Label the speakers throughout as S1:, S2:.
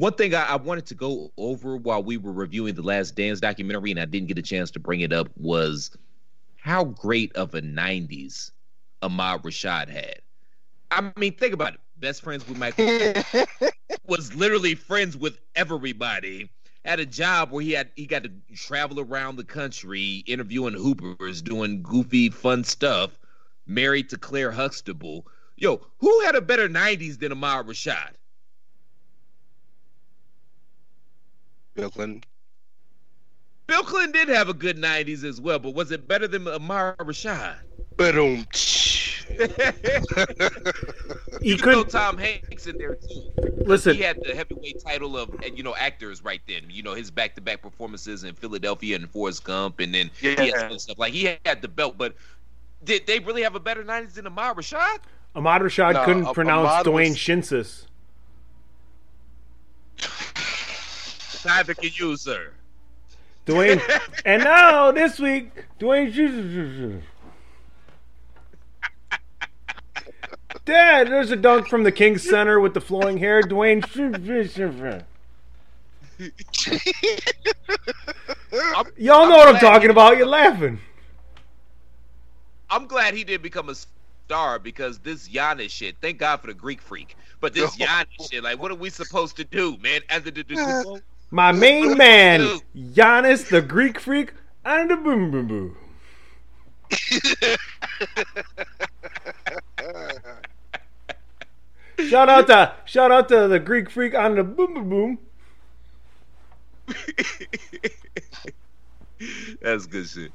S1: One thing I, I, wanted to go over while we were reviewing the Last Dance documentary, and I didn't get a chance to bring it up, was how great of a '90s Ahmad Rashad had. I mean, think about it. Best friends with Michael was literally friends with everybody. Had a job where he had he got to travel around the country interviewing hoopers, doing goofy, fun stuff. Married to Claire Huxtable. Yo, who had a better '90s than Ahmad Rashad?
S2: Bill Clinton.
S1: Bill Clinton did have a good '90s as well, but was it better than Ahmad Rashad?
S2: But um.
S1: he could Tom Hanks in there too.
S3: Listen,
S1: he had the heavyweight title of you know actors right then. You know his back to back performances in Philadelphia and Forrest Gump, and then
S2: yeah. he had
S1: stuff like he had the belt. But did they really have a better '90s than Ahmad Rashad?
S3: Ahmad Rashad no, couldn't uh, pronounce Ahmad Dwayne was... Shinsis.
S1: Neither can you, sir.
S3: Dwayne, and now this week, Dwayne Shinsis. Dad, there's a dunk from the King's Center with the flowing hair. Dwayne. Y'all know what I'm talking about. You're laughing.
S1: I'm glad he did become a star because this Giannis shit. Thank God for the Greek freak. But this Giannis shit, like, what are we supposed to do, man? As a
S3: my main man, Giannis, the Greek freak, and the boom boom boom. Shout out to shout out to the Greek freak on the boom boom boom.
S1: That's good shit.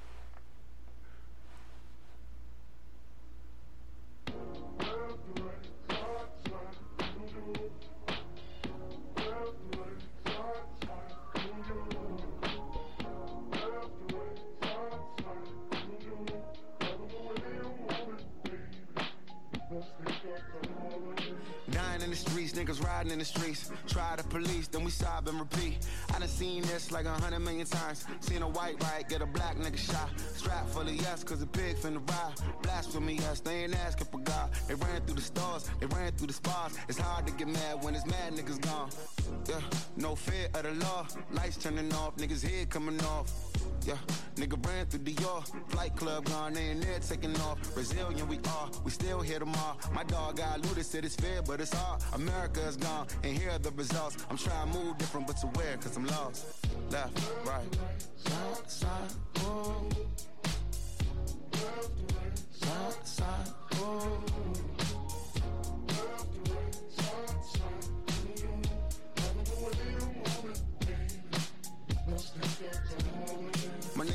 S4: Riding in the streets. Try the police, then we sob and repeat. I done seen this like a hundred million times. Seen a white ride, get a black nigga shot. Strap full of yes, cause a pig finna ride. Blasphemy, yes, they ain't asking for God. They ran through the stars, they ran through the spas. It's hard to get mad when it's mad niggas gone. Yeah, no fear of the law. Lights turning off, niggas head coming off. Yeah, nigga ran through the yard. Flight club gone, ain't there taking off. Brazilian we are, we still them all. My dog got looted, said it's fair, but it's hard. America is gone, and here are the results. I'm trying to move different, but to where? Cause I'm lost. Left, right, side, side, oh. Side, side, oh.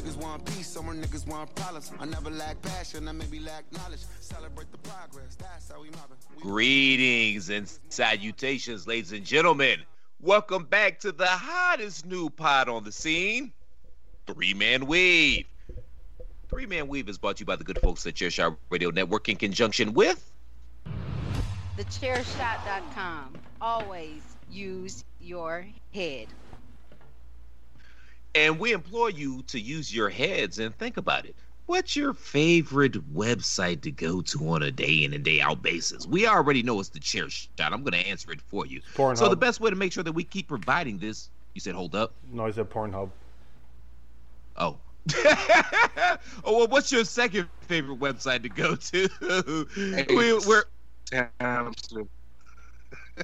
S4: Niggas want peace, some niggas want problems. I never lack passion, I maybe lack knowledge. Celebrate the progress, that's how we mobbing.
S1: Greetings and salutations, ladies and gentlemen. Welcome back to the hottest new pod on the scene, Three Man Weave. Three Man Weave is brought to you by the good folks at Chairshot Radio Network in conjunction with
S5: thechairshot.com. Always use your head.
S1: And we implore you to use your heads and think about it. What's your favorite website to go to on a day in and day out basis? We already know it's the chair shot. I'm going to answer it for you. Pornhub. So the best way to make sure that we keep providing this, you said hold up.
S3: No, I said Pornhub.
S1: Oh. oh well, what's your second favorite website to go to? we, we're.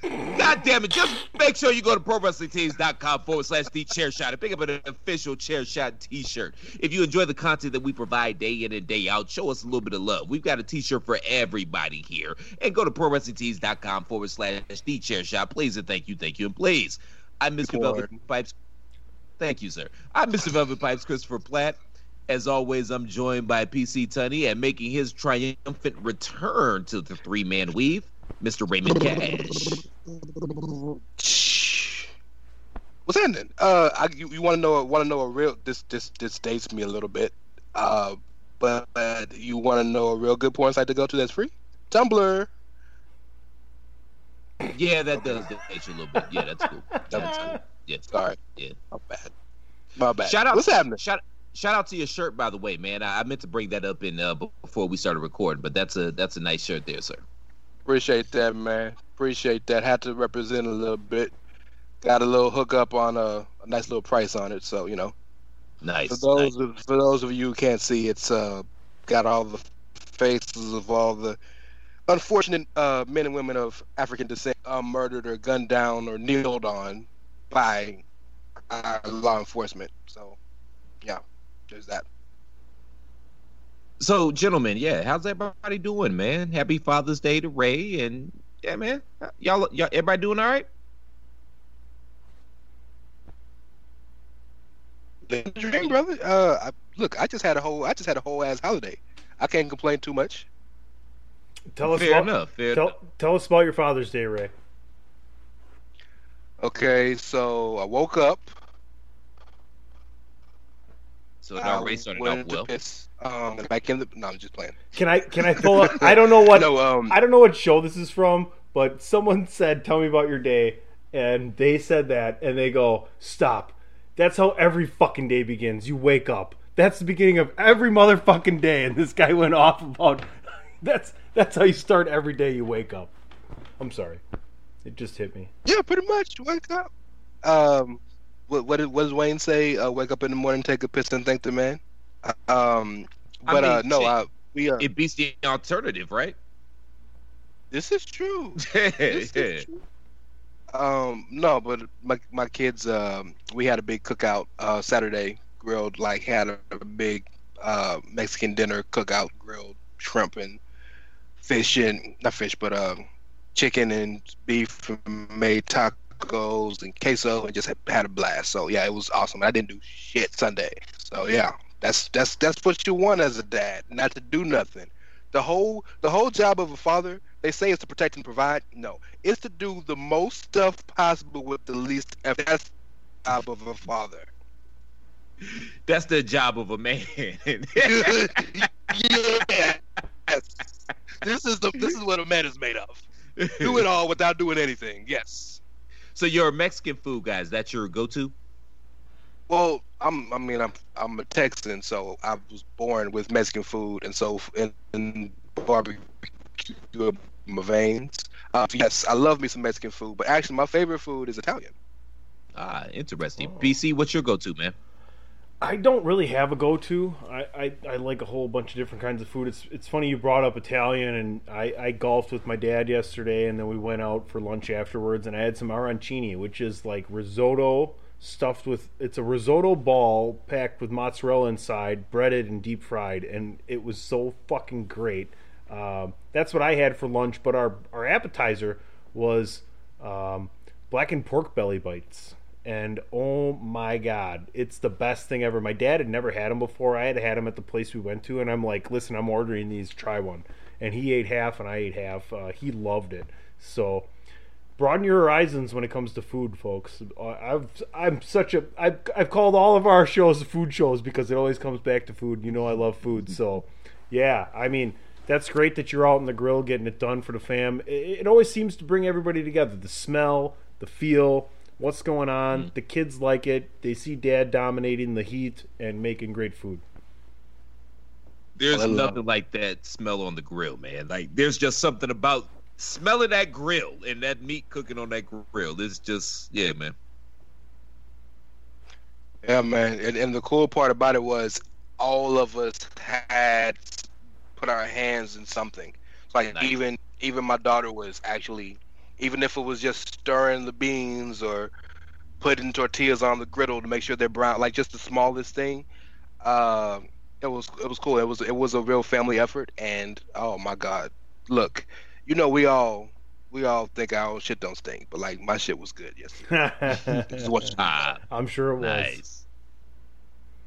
S1: God damn it. Just make sure you go to ProWrestlingTees.com forward slash the chair shot and pick up an official chair shot t shirt. If you enjoy the content that we provide day in and day out, show us a little bit of love. We've got a t shirt for everybody here. And go to ProWrestlingTees.com forward slash the chair shot. Please and thank you, thank you, and please. I'm Mr. Velvet Pipes. Thank you, sir. I'm Mr. Velvet Pipes, Christopher Platt. As always, I'm joined by PC Tunney and making his triumphant return to the three man weave. Mr. Raymond Cash.
S2: What's happening? Uh, I, you, you want to know? Want to know a real? This this this dates me a little bit. Uh, but, you want to know a real good porn site to go to that's free? Tumblr.
S1: Yeah, that does date you a little bit. Yeah, that's cool. That's cool. Yeah,
S2: sorry.
S1: Yeah,
S2: my bad. My bad.
S1: Shout out.
S2: What's happening?
S1: Shout shout out to your shirt, by the way, man. I, I meant to bring that up in uh, before we started recording, but that's a that's a nice shirt there, sir.
S2: Appreciate that, man. Appreciate that. Had to represent a little bit. got a little hookup on a, a nice little price on it. So you know,
S1: Nice.
S2: for those
S1: nice.
S2: of, for those of you who can't see, it's uh, got all the faces of all the unfortunate uh, men and women of African descent uh, murdered or gunned down or kneeled on by our law enforcement. So yeah, there's that.
S1: So, gentlemen, yeah, how's everybody doing, man? Happy Father's Day to Ray, and yeah, man, y'all, y'all, everybody doing all right?
S2: The dream, brother. Uh, I, look, I just had a whole, I just had a whole ass holiday. I can't complain too much.
S3: Tell us
S1: fair
S3: about,
S1: enough. Fair
S3: Tell,
S1: enough.
S3: tell us about your Father's Day, Ray.
S2: Okay, so I woke up.
S1: So
S2: I
S1: now Ray started
S2: went
S1: off
S2: to
S1: well.
S2: piss. Um, back in the. No, I'm just playing.
S3: Can I can I pull up? I don't know what
S2: no, um,
S3: I don't know what show this is from, but someone said, "Tell me about your day," and they said that, and they go, "Stop." That's how every fucking day begins. You wake up. That's the beginning of every motherfucking day, and this guy went off about. That's that's how you start every day. You wake up. I'm sorry, it just hit me.
S2: Yeah, pretty much. Wake up. Um, what what did what does Wayne say? Uh, wake up in the morning, take a piss, and thank the man. Uh, Um,
S1: I
S2: but
S1: mean,
S2: uh, no,
S1: shit.
S2: uh, we uh,
S1: It beats the alternative, right?
S2: this is true.
S1: yeah.
S2: Is true. Um, no, but my my kids, um, we had a big cookout uh Saturday. Grilled like had a, a big uh Mexican dinner cookout, grilled shrimp and fish and not fish, but um chicken and beef and made tacos and queso and just had, had a blast. So yeah, it was awesome. I didn't do shit Sunday. So yeah, that's that's that's what you want as a dad, not to do nothing. The whole the whole job of a father, they say, is to protect and provide. No, it's to do the most stuff possible with the least effort. That's the job of a father.
S1: That's the job of a man.
S2: yes. This is the this is what a man is made of. Do it all without doing anything. Yes.
S1: So you're a Mexican food guy. Is that your go-to?
S2: Well, I'm. I mean, I'm. I'm a Texan, so I was born with Mexican food, and so in, in barbecue in my veins. Uh, yes, I love me some Mexican food, but actually, my favorite food is Italian.
S1: Ah, interesting.
S3: Oh.
S1: BC, what's your go-to, man?
S3: I don't really have a go-to. I, I, I like a whole bunch of different kinds of food. It's it's funny you brought up Italian, and I, I golfed with my dad yesterday, and then we went out for lunch afterwards, and I had some arancini, which is like risotto stuffed with. It's a risotto ball packed with mozzarella inside, breaded and deep fried, and it was so fucking great. Um, that's what I had for lunch, but our our appetizer was um, blackened pork belly bites and oh my god it's the best thing ever. My dad had never had them before. I had had them at the place we went to and i'm like listen i'm ordering these. Try one. And he ate half and i ate half. Uh, he loved it. So broaden your horizons when it comes to food folks. Uh, i've i'm such a I've, I've called all of our shows food shows because it always comes back to food. You know i love food. So yeah i mean that's great that you're out in the grill getting it done for the fam. It, it always seems to bring everybody together. The smell the feel what's going on mm. the kids like it they see dad dominating the heat and making great food
S1: There's
S2: I love
S1: nothing like that smell on the grill, man. Like there's just something about smelling that grill and that meat cooking on that grill. It's just yeah, man.
S2: Yeah, man. And, and the cool part about it was all of us had put our hands in something. It's like
S1: Nice.
S2: even even my daughter was actually, even if it was just stirring the beans or putting tortillas on the griddle to make sure they're brown, like just the smallest thing. Uh, it was it was cool. It was it was a real family effort, and oh my god, look, you know we all we all think our own shit don't stink, but like my shit was good yesterday. This is what-
S1: Ah,
S3: i'm sure it was
S1: nice,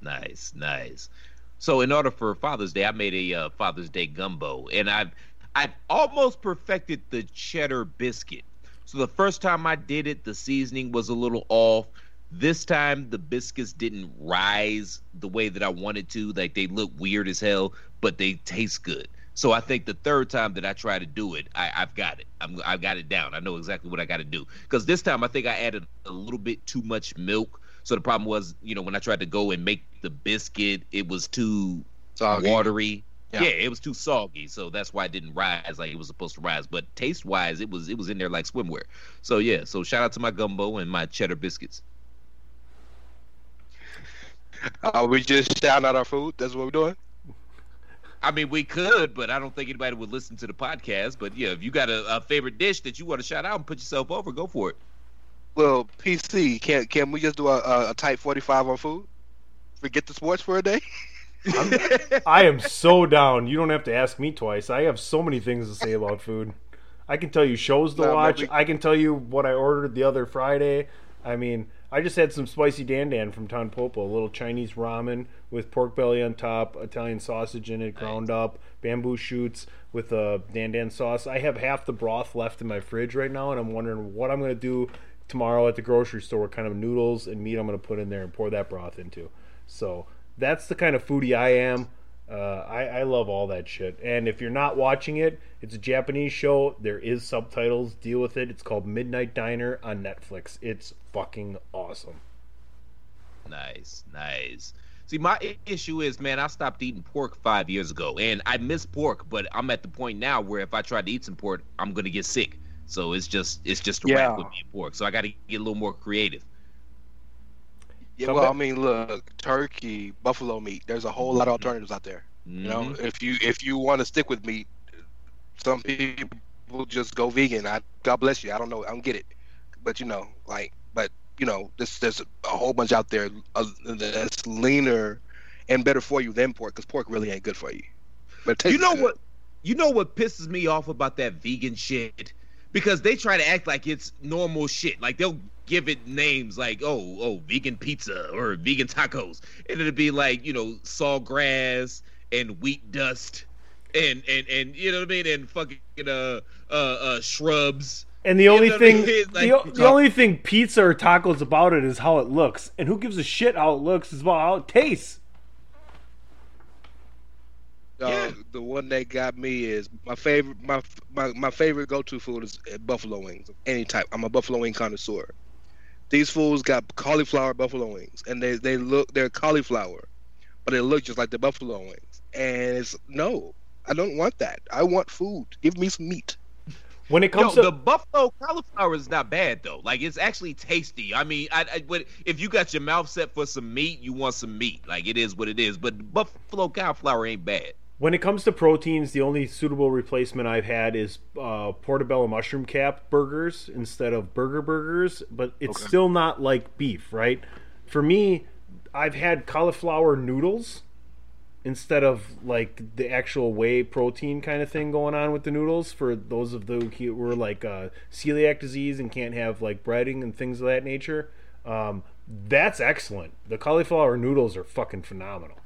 S1: nice, nice. So in order for Father's Day, I made a uh, Father's Day gumbo, and I've I've almost perfected the cheddar biscuit. So the first time I did it, the seasoning was a little off. This time the biscuits didn't rise the way that I wanted to. Like they look weird as hell, but they taste good. So I think the third time that I try to do it, I, I've got it. I'm, I've got it down. I know exactly what I got to do. Because this time I think I added a little bit too much milk. So the problem was, you know, when I tried to go and make the biscuit, it was too
S2: Soggy.
S1: watery. Yeah.
S2: Yeah.
S1: it was too soggy, so that's why it didn't rise like it was supposed to rise. But taste wise, it was it was in there like swimwear. So yeah, so shout out to my gumbo and my cheddar biscuits.
S2: Are we just shouting out our food? That's what we're doing.
S1: I mean, we could, but I don't think anybody would listen to the podcast. But yeah, if you got a, a favorite dish that you want to shout out and put yourself over, go for it.
S2: Well, PC, can can we just do a, a, a tight forty five on food? Forget the sports for a day.
S3: I am so down. You don't have to ask me twice. I have so many things to say about food. I can tell you shows to
S2: No,
S3: watch.
S2: maybe-
S3: I can tell you what I ordered the other Friday. I mean, I just had some spicy dan dan from Ton Popo, a little Chinese ramen with pork belly on top, Italian sausage in it, ground up, bamboo shoots with a dan dan sauce. I have half the broth left in my fridge right now, and I'm wondering what I'm going to do tomorrow at the grocery store. What kind of noodles and meat I'm going to put in there and pour that broth into. So that's the kind of foodie I am. Uh, I, I love all that shit. And if you're not watching it, it's a Japanese show. There is subtitles. Deal with it. It's called Midnight Diner on Netflix. It's fucking awesome.
S1: Nice, nice. See, my issue is, man, I stopped eating pork five years ago, and I miss pork, but I'm at the point now where if I try to eat some pork, I'm gonna get sick. So it's just, it's just a
S2: Yeah.
S1: wrap with me pork. So I got to get a little more creative.
S2: Yeah,
S3: Come
S2: well,
S3: back-
S2: I mean, look, turkey, buffalo meat. There's a whole lot of alternatives out there. You know,
S1: Mhm.
S2: if you if you want to stick with meat, some people will just go vegan. I God bless you. I don't know. I don't get it, but you know, like, but you know, this there's a whole bunch out there uh, that's leaner and better for you than pork because pork really ain't good for you. But it
S1: You know
S2: good.
S1: what? You know what pisses me off about that vegan shit? Because they try to act like it's normal shit. Like they'll give it names like, oh, oh, vegan pizza or vegan tacos, and it'll be like, you know, sawgrass and wheat dust, and and and you know what I mean, and fucking uh uh, uh shrubs.
S3: And the
S1: You
S3: only
S1: know what I
S3: thing,
S1: mean?
S3: the,
S1: Like-
S3: o- the only thing pizza or tacos about it is how it looks. And who gives a shit how it looks? It's about how it tastes.
S2: Uh,
S1: Yeah.
S2: The one that got me is my favorite. My my, my favorite go to food is uh, buffalo wings. of Any type. I'm a buffalo wing connoisseur. These fools got cauliflower buffalo wings, and they they look they're cauliflower, but they look just like the buffalo wings. And it's no, I don't want that. I want food. Give me some meat.
S3: When it
S1: Yo,
S3: comes to
S1: the buffalo cauliflower is not bad though. Like it's actually tasty. I mean, I, I but if you got your mouth set for some meat, you want some meat. Like it is what it is. But buffalo cauliflower ain't bad.
S3: When it comes to proteins, the only suitable replacement I've had is uh, portobello mushroom cap burgers instead of burger burgers, but it's
S2: Okay.
S3: still not like beef, right? For me, I've had cauliflower noodles instead of like the actual whey protein kind of thing going on with the noodles for those of the who were like uh, celiac disease and can't have like breading and things of that nature. Um, that's excellent. The cauliflower noodles are fucking phenomenal.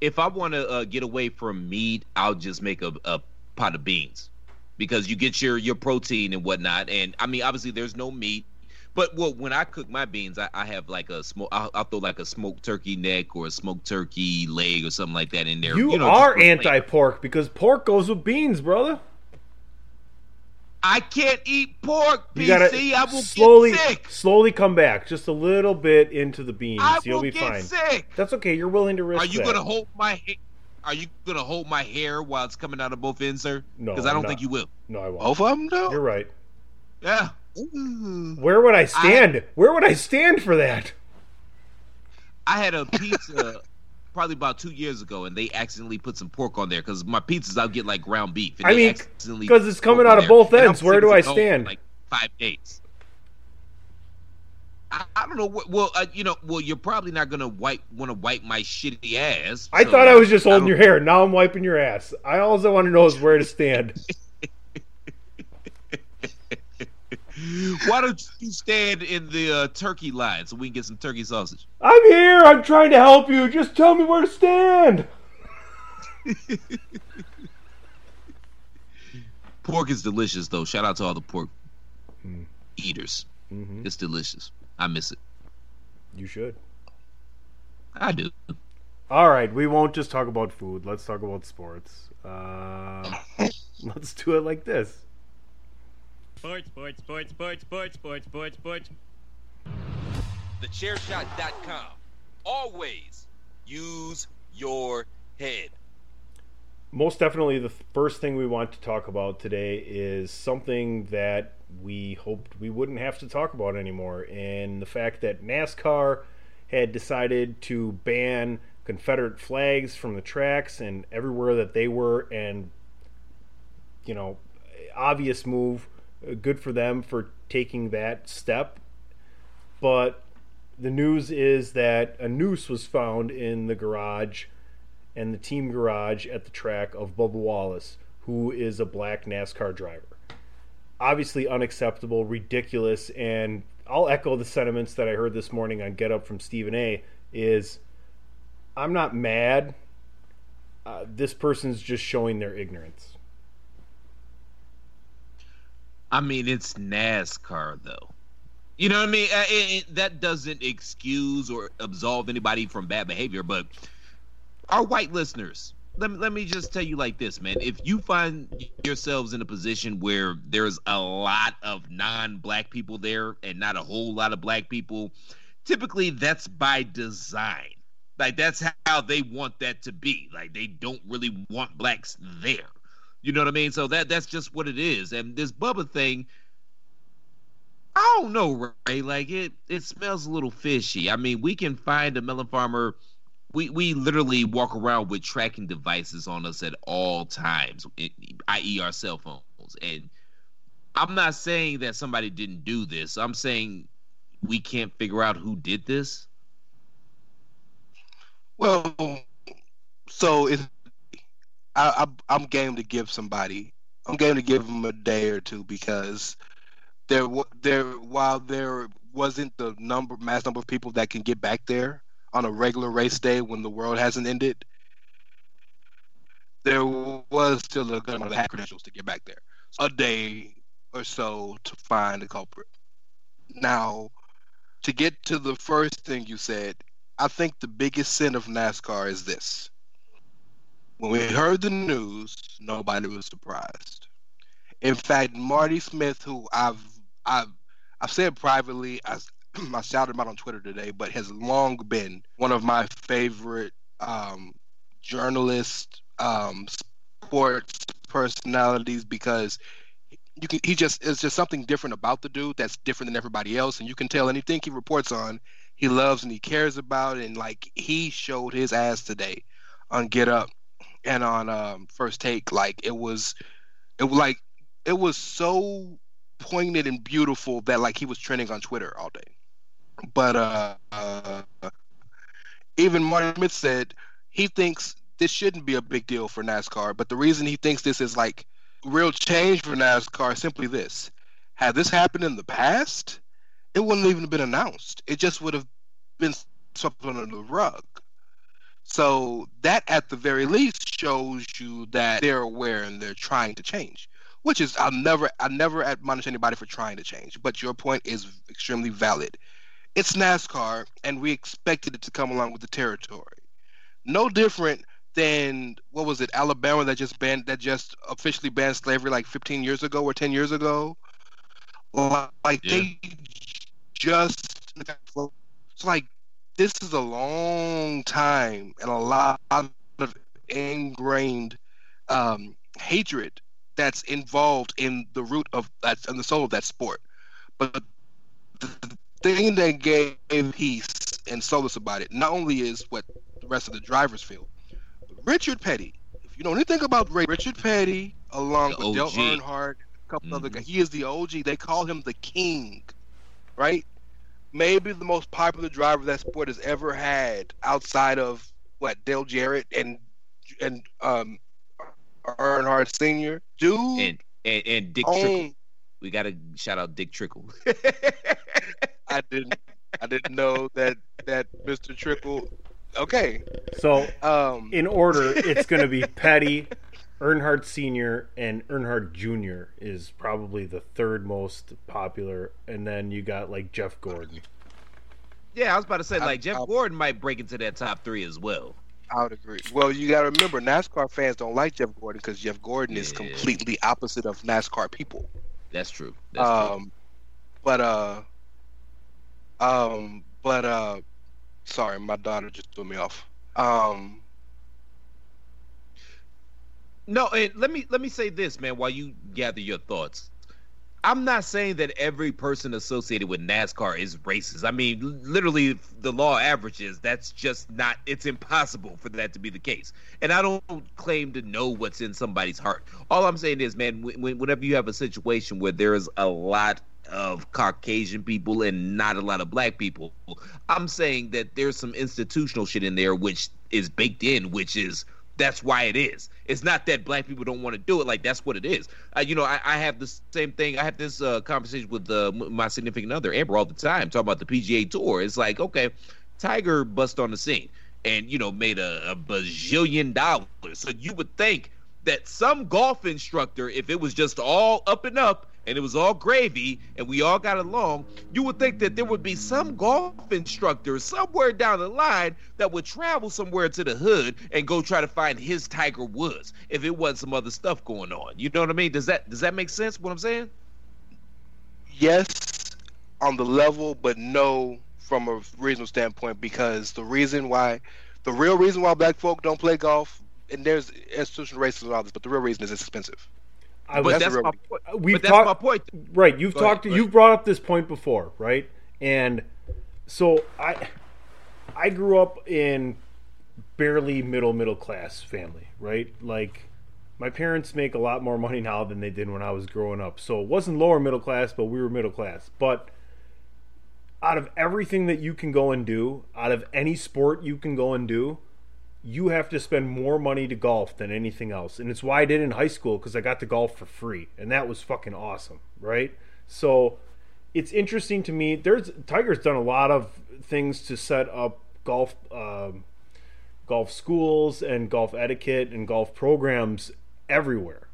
S1: If I want to uh, get away from meat, I'll just make a, a pot of beans because you get your your protein and whatnot. And I mean, obviously, there's no meat. But well, when I cook my beans, I, I have like a smoke. I'll, I'll throw like a smoked turkey neck or a smoked turkey leg or something like that in there.
S3: You,
S1: know, just
S3: are anti-pork because pork goes with beans, brother.
S1: I can't eat pork,
S3: You
S1: PC.
S3: gotta
S1: I will
S3: slowly,
S1: get sick.
S3: slowly come back just a little bit into the beans.
S1: I
S3: You'll
S1: will
S3: be
S1: get
S3: fine.
S1: sick.
S3: That's okay. You're willing to risk
S1: Are you
S3: that.
S1: gonna hold my hair? Are you gonna hold my hair while it's coming out of both ends, sir?
S3: No,
S1: because I don't
S3: not.
S1: think you will.
S3: No, I won't.
S2: Both of them though.
S3: You're right.
S1: Yeah.
S3: Where would I stand? Where would I stand for that?
S1: I had a pizza probably about two years ago, and they accidentally put some pork on there because my pizzas I'll get like ground beef. And
S3: I mean,
S1: accidentally
S3: 'cause it's coming out of both ends. Where do I
S1: a dog for,
S3: stand?
S1: Like five days. I, I don't know. what- Well, uh, you know, well, you're probably not gonna wipe want to wipe my shitty ass.
S3: I
S1: so
S3: thought I was just holding your hair. Now I'm wiping your ass. I also want to know is where to stand.
S1: Why don't you stand in the uh, turkey line so we can get some turkey sausage?
S3: I'm here. I'm trying to help you. Just tell me where to stand.
S1: Pork is delicious, though. Shout out to all the pork
S3: Mm.
S1: eaters.
S3: Mm-hmm.
S1: It's delicious. I miss it.
S3: You should.
S1: I do.
S3: All right, we won't just talk about food. Let's talk about sports. Uh, let's do it like this.
S6: Sports, sports, sports, sports, sports, sports, sports, sports.
S1: TheChairShot.com. Always use your
S2: head.
S3: Most definitely, the first thing we want to talk about today is something that we hoped we wouldn't have to talk about anymore, and the fact that NASCAR had decided to ban Confederate flags from the tracks and everywhere that they were, and you know, obvious move. Good for them for taking that step. But the news is that a noose was found in the garage and the team garage at the track of Bubba Wallace, who is a black NASCAR driver. Obviously unacceptable, ridiculous, and I'll echo the sentiments that I heard this morning on Get Up from Stephen A. Is I'm not mad. Uh, this person's just showing their ignorance.
S1: I mean, it's NASCAR though. You know what I mean? Uh, it- it- that doesn't excuse or absolve anybody from bad behavior, but our white listeners, let let me just tell you like this, man. If you find yourselves in a position where there's a lot of non-black people there and not a whole lot of black people, typically that's by design. Like that's how they want that to be. Like they don't really want blacks there. You know what I mean? So that that's just what it is. And this Bubba thing, I don't know, Ray. Like it, it smells a little fishy. I mean, we can find a melon farmer. We we literally walk around with tracking devices on us at all times, i.e., our cell phones. And I'm not saying that somebody didn't do this. I'm saying we can't figure out who did this.
S2: Well, so it, I, I I'm game to give somebody. I'm game to give them a day or two because there there while there wasn't the number mass number of people that can get back there on a regular race day when the world hasn't ended, there was still a good amount of credentials to get back there. A day or so to find the culprit. Now, to get to the first thing you said, I think the biggest sin of NASCAR is this. When we heard the news, nobody was surprised. In fact, Marty Smith, who I've I've I've said privately, I, I shouted him out on Twitter today, but has long been one of my favorite um, journalist, um, sports personalities because you can he just it's just something different about the dude that's different than everybody else, and you can tell anything he reports on, he loves and he cares about, and like he showed his ass today on Get Up and on um, First Take, like it was, it like it was so poignant and beautiful that like he was trending on Twitter all day. But uh, uh even Martin Smith said he thinks this shouldn't be a big deal for NASCAR, but the reason he thinks this is like real change for NASCAR is simply this. Had this happened in the past, it wouldn't even have been announced. It just would have been swept under the rug. So that at the very least shows you that they're aware and they're trying to change. Which is I'll never I never admonish anybody for trying to change, but your point is extremely valid. It's NASCAR and we expected it to come along with the territory. No different than what was it, Alabama that just banned that just officially banned slavery like 15 years ago or 10 years ago. Like
S1: Yeah.
S2: they just it's like this is a long time and a lot of ingrained um, hatred that's involved in the root of that and the soul of that sport. But the thing that gave peace and solace about it not only is what the rest of the drivers feel. Richard Petty, if you know anything about Ray, Richard Petty, along
S1: The
S2: with Dale Earnhardt, a couple other
S1: Mhm.
S2: guys, he is the OG. They call him the king, right? Maybe the most popular driver that sport has ever had, outside of what Dale Jarrett and and um Earnhardt Senior. Dude,
S1: And and, and Dick Trickle. We gotta shout out Dick Trickle.
S2: I didn't I didn't know that that Mr. Trickle. Okay,
S3: So,
S2: um,
S3: in order, it's going to be Petty, Earnhardt Sr., and Earnhardt Jr. is probably the third most popular. And then you got like Jeff Gordon.
S1: yeah, I was about to say
S2: I-
S1: like Jeff
S2: I-
S1: Gordon might break into that top three as well.
S2: I would agree. Well, you got to remember, NASCAR fans don't like Jeff Gordon because Jeff Gordon is completely opposite of NASCAR people.
S1: That's true. That's true.
S2: um, but uh, um, but uh, sorry, my daughter just threw me off. Um,
S1: No, and let me let me say this, man, while you gather your thoughts. I'm not saying that every person associated with NASCAR is racist. I mean, literally, the law averages that's just not. It's impossible for that to be the case. And I don't claim to know what's in somebody's heart. All I'm saying is, man, whenever you have a situation where there is a lot of Caucasian people and not a lot of black people, I'm saying that there's some institutional shit in there which is baked in, which is that's why it is. It's not that black people don't want to do it. Like that's what it is. Uh, you know, I, I have the same thing. I have this uh, conversation with uh, my significant other Amber all the time, talking about the PGA Tour. It's like, okay, Tiger bust on the scene and you know made a, a bajillion dollars. So you would think that some golf instructor, if it was just all up and up and it was all gravy and we all got along, you would think that there would be some golf instructor somewhere down the line that would travel somewhere to the hood and go try to find his Tiger Woods if it wasn't some other stuff going on. You know what I mean? Does that does that make sense? What I'm saying?
S2: yes on the level, but no from a reasonable standpoint because the reason why, the real reason why black folk don't play golf, and there's institutional racism and all this, but the real reason is it's expensive.
S3: I
S1: But
S3: was,
S1: that's my point.
S3: we've
S1: But that's
S3: talked-
S1: my point.
S3: right. You've
S1: Go
S3: talked.
S1: ahead.
S3: You've brought up this point before, right? And so I, I grew up in barely middle middle class family, right? Like my parents make a lot more money now than they did when I was growing up. So it wasn't lower middle class, but we were middle class. But out of everything that you can go and do, out of any sport you can go and do, you have to spend more money to golf than anything else. And it's why I did in high school because I got to golf for free. And that was fucking awesome, right? So it's interesting to me. There's Tiger's done a lot of things to set up golf um, golf schools and golf etiquette and golf programs everywhere.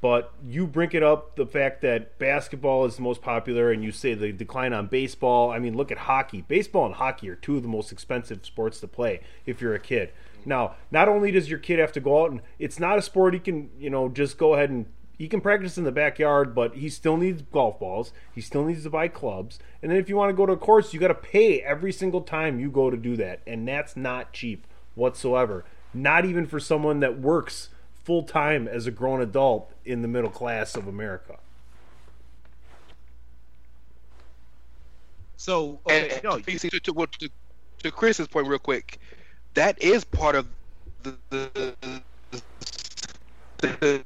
S3: But you bring it up the fact that basketball is the most popular, and you say the decline on baseball. I mean, look at hockey. Baseball and hockey are two of the most expensive sports to play if you're a kid. Now, not only does your kid have to go out and it's not a sport he can, you know, just go ahead and he can practice in the backyard, but he still needs golf balls. He still needs to buy clubs. And then if you want to go to a course, you got to pay every single time you go to do that. And that's not cheap whatsoever. Not even for someone that works full time as a grown adult in the middle class of America.
S1: So
S2: And,
S1: no,
S2: and to, to, to, to, to Chris's point, real quick, that is part of the, the, the,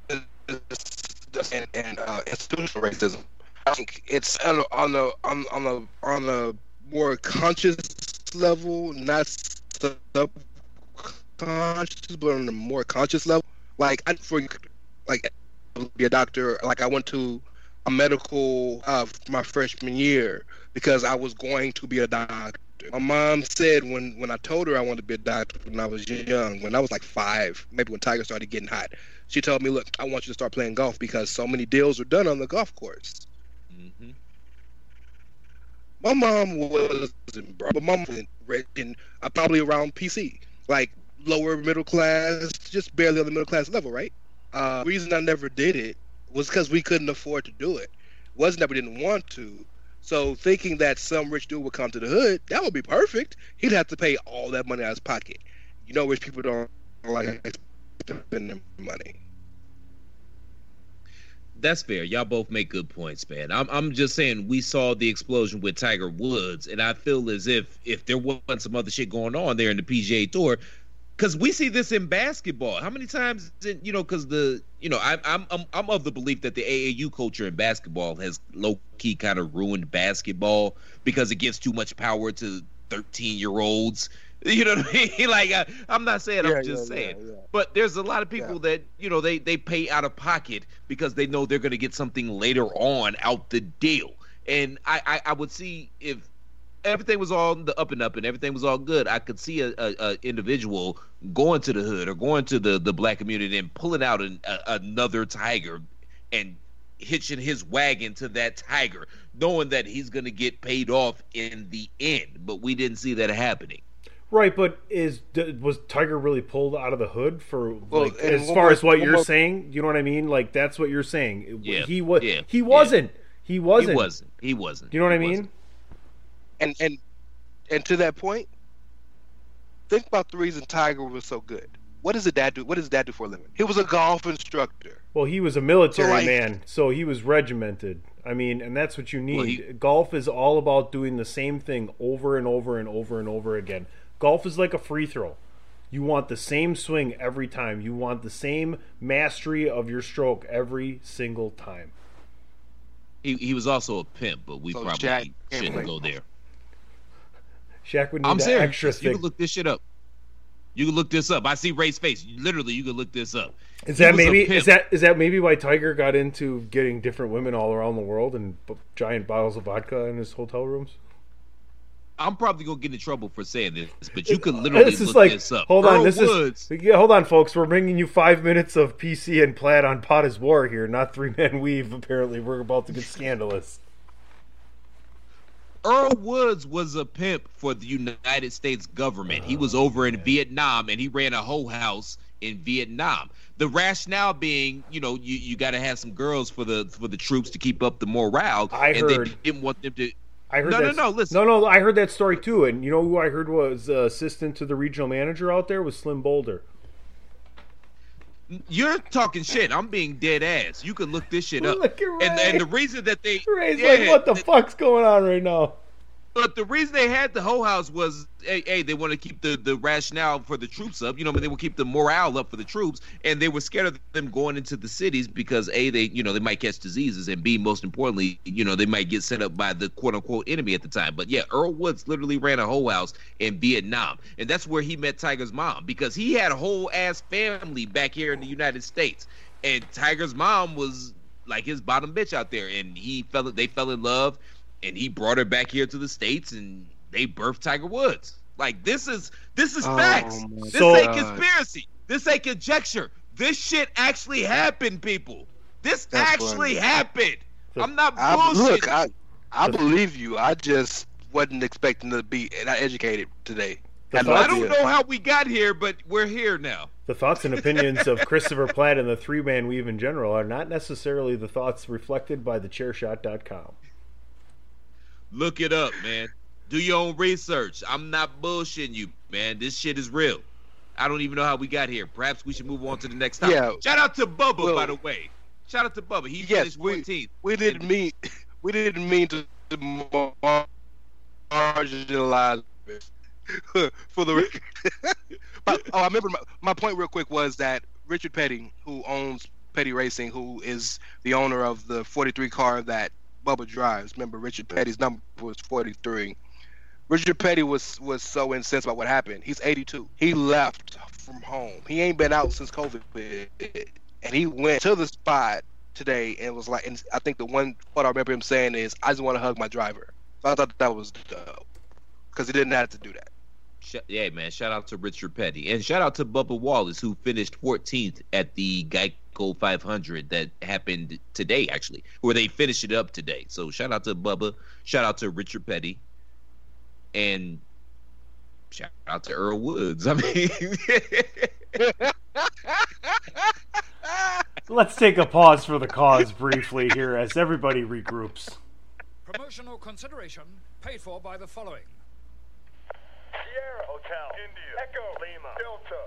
S2: the and, and uh, institutional racism. I think it's on a, on a on on a on a more conscious level, not subconscious, but on a more conscious level. Like I for like be a doctor. Like I went to a medical uh, my freshman year because I was going to be a doctor. My mom said when when I told her I wanted to be a doctor when I was young, when I was like five, maybe when Tiger started getting hot, she told me, "Look, I want you to start playing golf because so many deals are done on the golf course."
S1: Mhm.
S2: My mom wasn't, bro. My mom wasn't rich and uh, probably around PC, like lower middle class, just barely on the middle class level, right? Uh, reason I never did it was because we couldn't afford to do it. wasn't that we didn't want to. So thinking that some rich dude would come to the hood, that would be perfect. He'd have to pay all that money out of his pocket. You know, rich people don't like spending their money.
S1: That's fair. Y'all both make good points, man. I'm I'm just saying we saw the explosion with Tiger Woods, and I feel as if if there wasn't some other shit going on there in the PGA Tour, because we see this in basketball. How many times, in, you know? Because the you know I'm I'm I'm I'm of the belief that the AAU culture in basketball has low key kind of ruined basketball because it gives too much power to 13 year olds. You know what I mean? like I, I'm not saying
S2: Yeah,
S1: I'm just
S2: yeah,
S1: saying.
S2: yeah.
S1: But there's a lot of people that you know they they pay out of pocket because they know they're going to get something later on out the deal. And I, I I would see if everything was all the up and up and everything was all good, I could see a, a, a individual going to the hood or going to the the black community and pulling out an, a, another tiger and hitching his wagon to that tiger, knowing that he's going to get paid off in the end. But we didn't see that happening.
S3: Right, but is was Tiger really pulled out of the hood for
S2: Well,
S3: like,
S2: and
S3: as far
S2: more-
S3: as what you're
S2: more-
S3: saying? You know what I mean? Like that's what you're saying.
S1: Yeah,
S3: he was.
S1: Yeah,
S3: he wasn't. He wasn't.
S1: He wasn't. He wasn't.
S3: You know what I mean?
S1: wasn't.
S2: And and and to that point, think about the reason Tiger was so good. what does the dad do? What does dad do for a living? He was a golf instructor.
S3: Well, he was a military
S2: So, like-
S3: man, so he was regimented. I mean, and that's what you need.
S1: Well, he-
S3: Golf is all about doing the same thing over and over and over and over again. Golf is like a free throw. You want the same swing every time. You want the same mastery of your stroke every single time.
S1: He, he was also a pimp, but we
S2: So
S1: probably
S2: Jack
S1: shouldn't
S2: Gambling.
S1: go there.
S3: Shaq would need
S1: I'm
S3: that
S1: serious.
S3: extra
S1: You can look this shit up. You can look this up. I see Ray's face. Literally, you can look this up.
S3: Is
S1: He
S3: that maybe is that is that maybe why Tiger got into getting different women all around the world and b- giant bottles of vodka in his hotel rooms?
S1: I'm probably gonna get in trouble for saying this, but you could literally
S3: this is
S1: look
S3: like
S1: this up.
S3: hold on this
S1: Woods,
S3: is yeah, hold on folks we're bringing you five minutes of pc and Platt on pot is war here not three man weave apparently we're about to get scandalous
S1: Earl Woods was a pimp for the United States government. He was over in Vietnam and he ran a whole house in Vietnam. The rationale being, you know, you, you got to have some girls for the for the troops to keep up the morale,
S3: I
S1: and
S3: heard-
S1: they didn't want them to.
S3: i heard
S1: No, no, no, listen.
S3: no no i heard that story too and you know who i heard was uh, assistant to the regional manager out there was slim boulder
S1: You're talking shit. I'm being dead ass. You can look this shit up.
S3: Look at
S1: and
S3: Ray.
S1: and the reason that they
S3: Ray's
S1: yeah,
S3: like what the
S1: th-
S3: fuck's going on right now
S1: But the reason they had the whole house was, hey, hey they want to keep the, the rationale for the troops up. You know, I mean, they will keep the morale up for the troops, and they were scared of them going into the cities because a they you know they might catch diseases, and b most importantly, you know they might get set up by the quote unquote enemy at the time. But yeah, Earl Woods literally ran a whole house in Vietnam, and that's where he met Tiger's mom because he had a whole ass family back here in the United States, and Tiger's mom was like his bottom bitch out there, and he fell they fell in love and he brought her back here to the states and they birthed Tiger Woods. Like this is this is
S2: Oh,
S1: facts.
S2: my
S1: This
S3: So-
S1: ain't conspiracy. This ain't conjecture. This shit actually happened, people. This
S2: That's
S1: actually
S2: funny.
S1: happened.
S3: The-
S1: I'm not
S2: I,
S1: bullshit.
S2: look, I I believe you. I just wasn't expecting to be not educated today.
S3: The
S2: Had no
S3: thoughts-
S1: I don't know how we got here, but we're here now.
S3: The thoughts and opinions of Christopher Platt and the three man weave in general are not necessarily the thoughts reflected by thechairshot.com.
S1: Look it up, man. Do your own research. I'm not bullshitting you, man. This shit is real. I don't even know how we got here. Perhaps we should move on to the next topic.
S2: Yeah.
S1: Shout out to Bubba,
S2: Well-
S1: by the way. Shout out to Bubba. He
S2: Yes,
S1: finished
S2: we-
S1: 14th.
S2: We didn't mean we didn't mean to, to marginalize for the record. but, oh, I remember my, my point real quick was that Richard Petty, who owns Petty Racing, who is the owner of the 43 car that Bubba drives. Remember, Richard Petty's number was 43. Richard Petty was was so incensed about what happened. He's 82. He left from home. He ain't been out since COVID, and he went to the spot today and was like, and I think the one what I remember him saying is, "I just want to hug my driver." So I thought that was dope because he didn't have to do that.
S1: Yeah, man. Shout out to Richard Petty. And shout out to Bubba Wallace, who finished 14th at the Geico 500 that happened today, actually, where they finished it up today. So shout out to Bubba. Shout out to Richard Petty. And shout out to Earl Woods. I mean,
S3: Let's take a pause for the cause briefly here as everybody regroups.
S7: Promotional consideration paid for by the following.
S8: Sierra Hotel, India, Echo, Lima, Delta,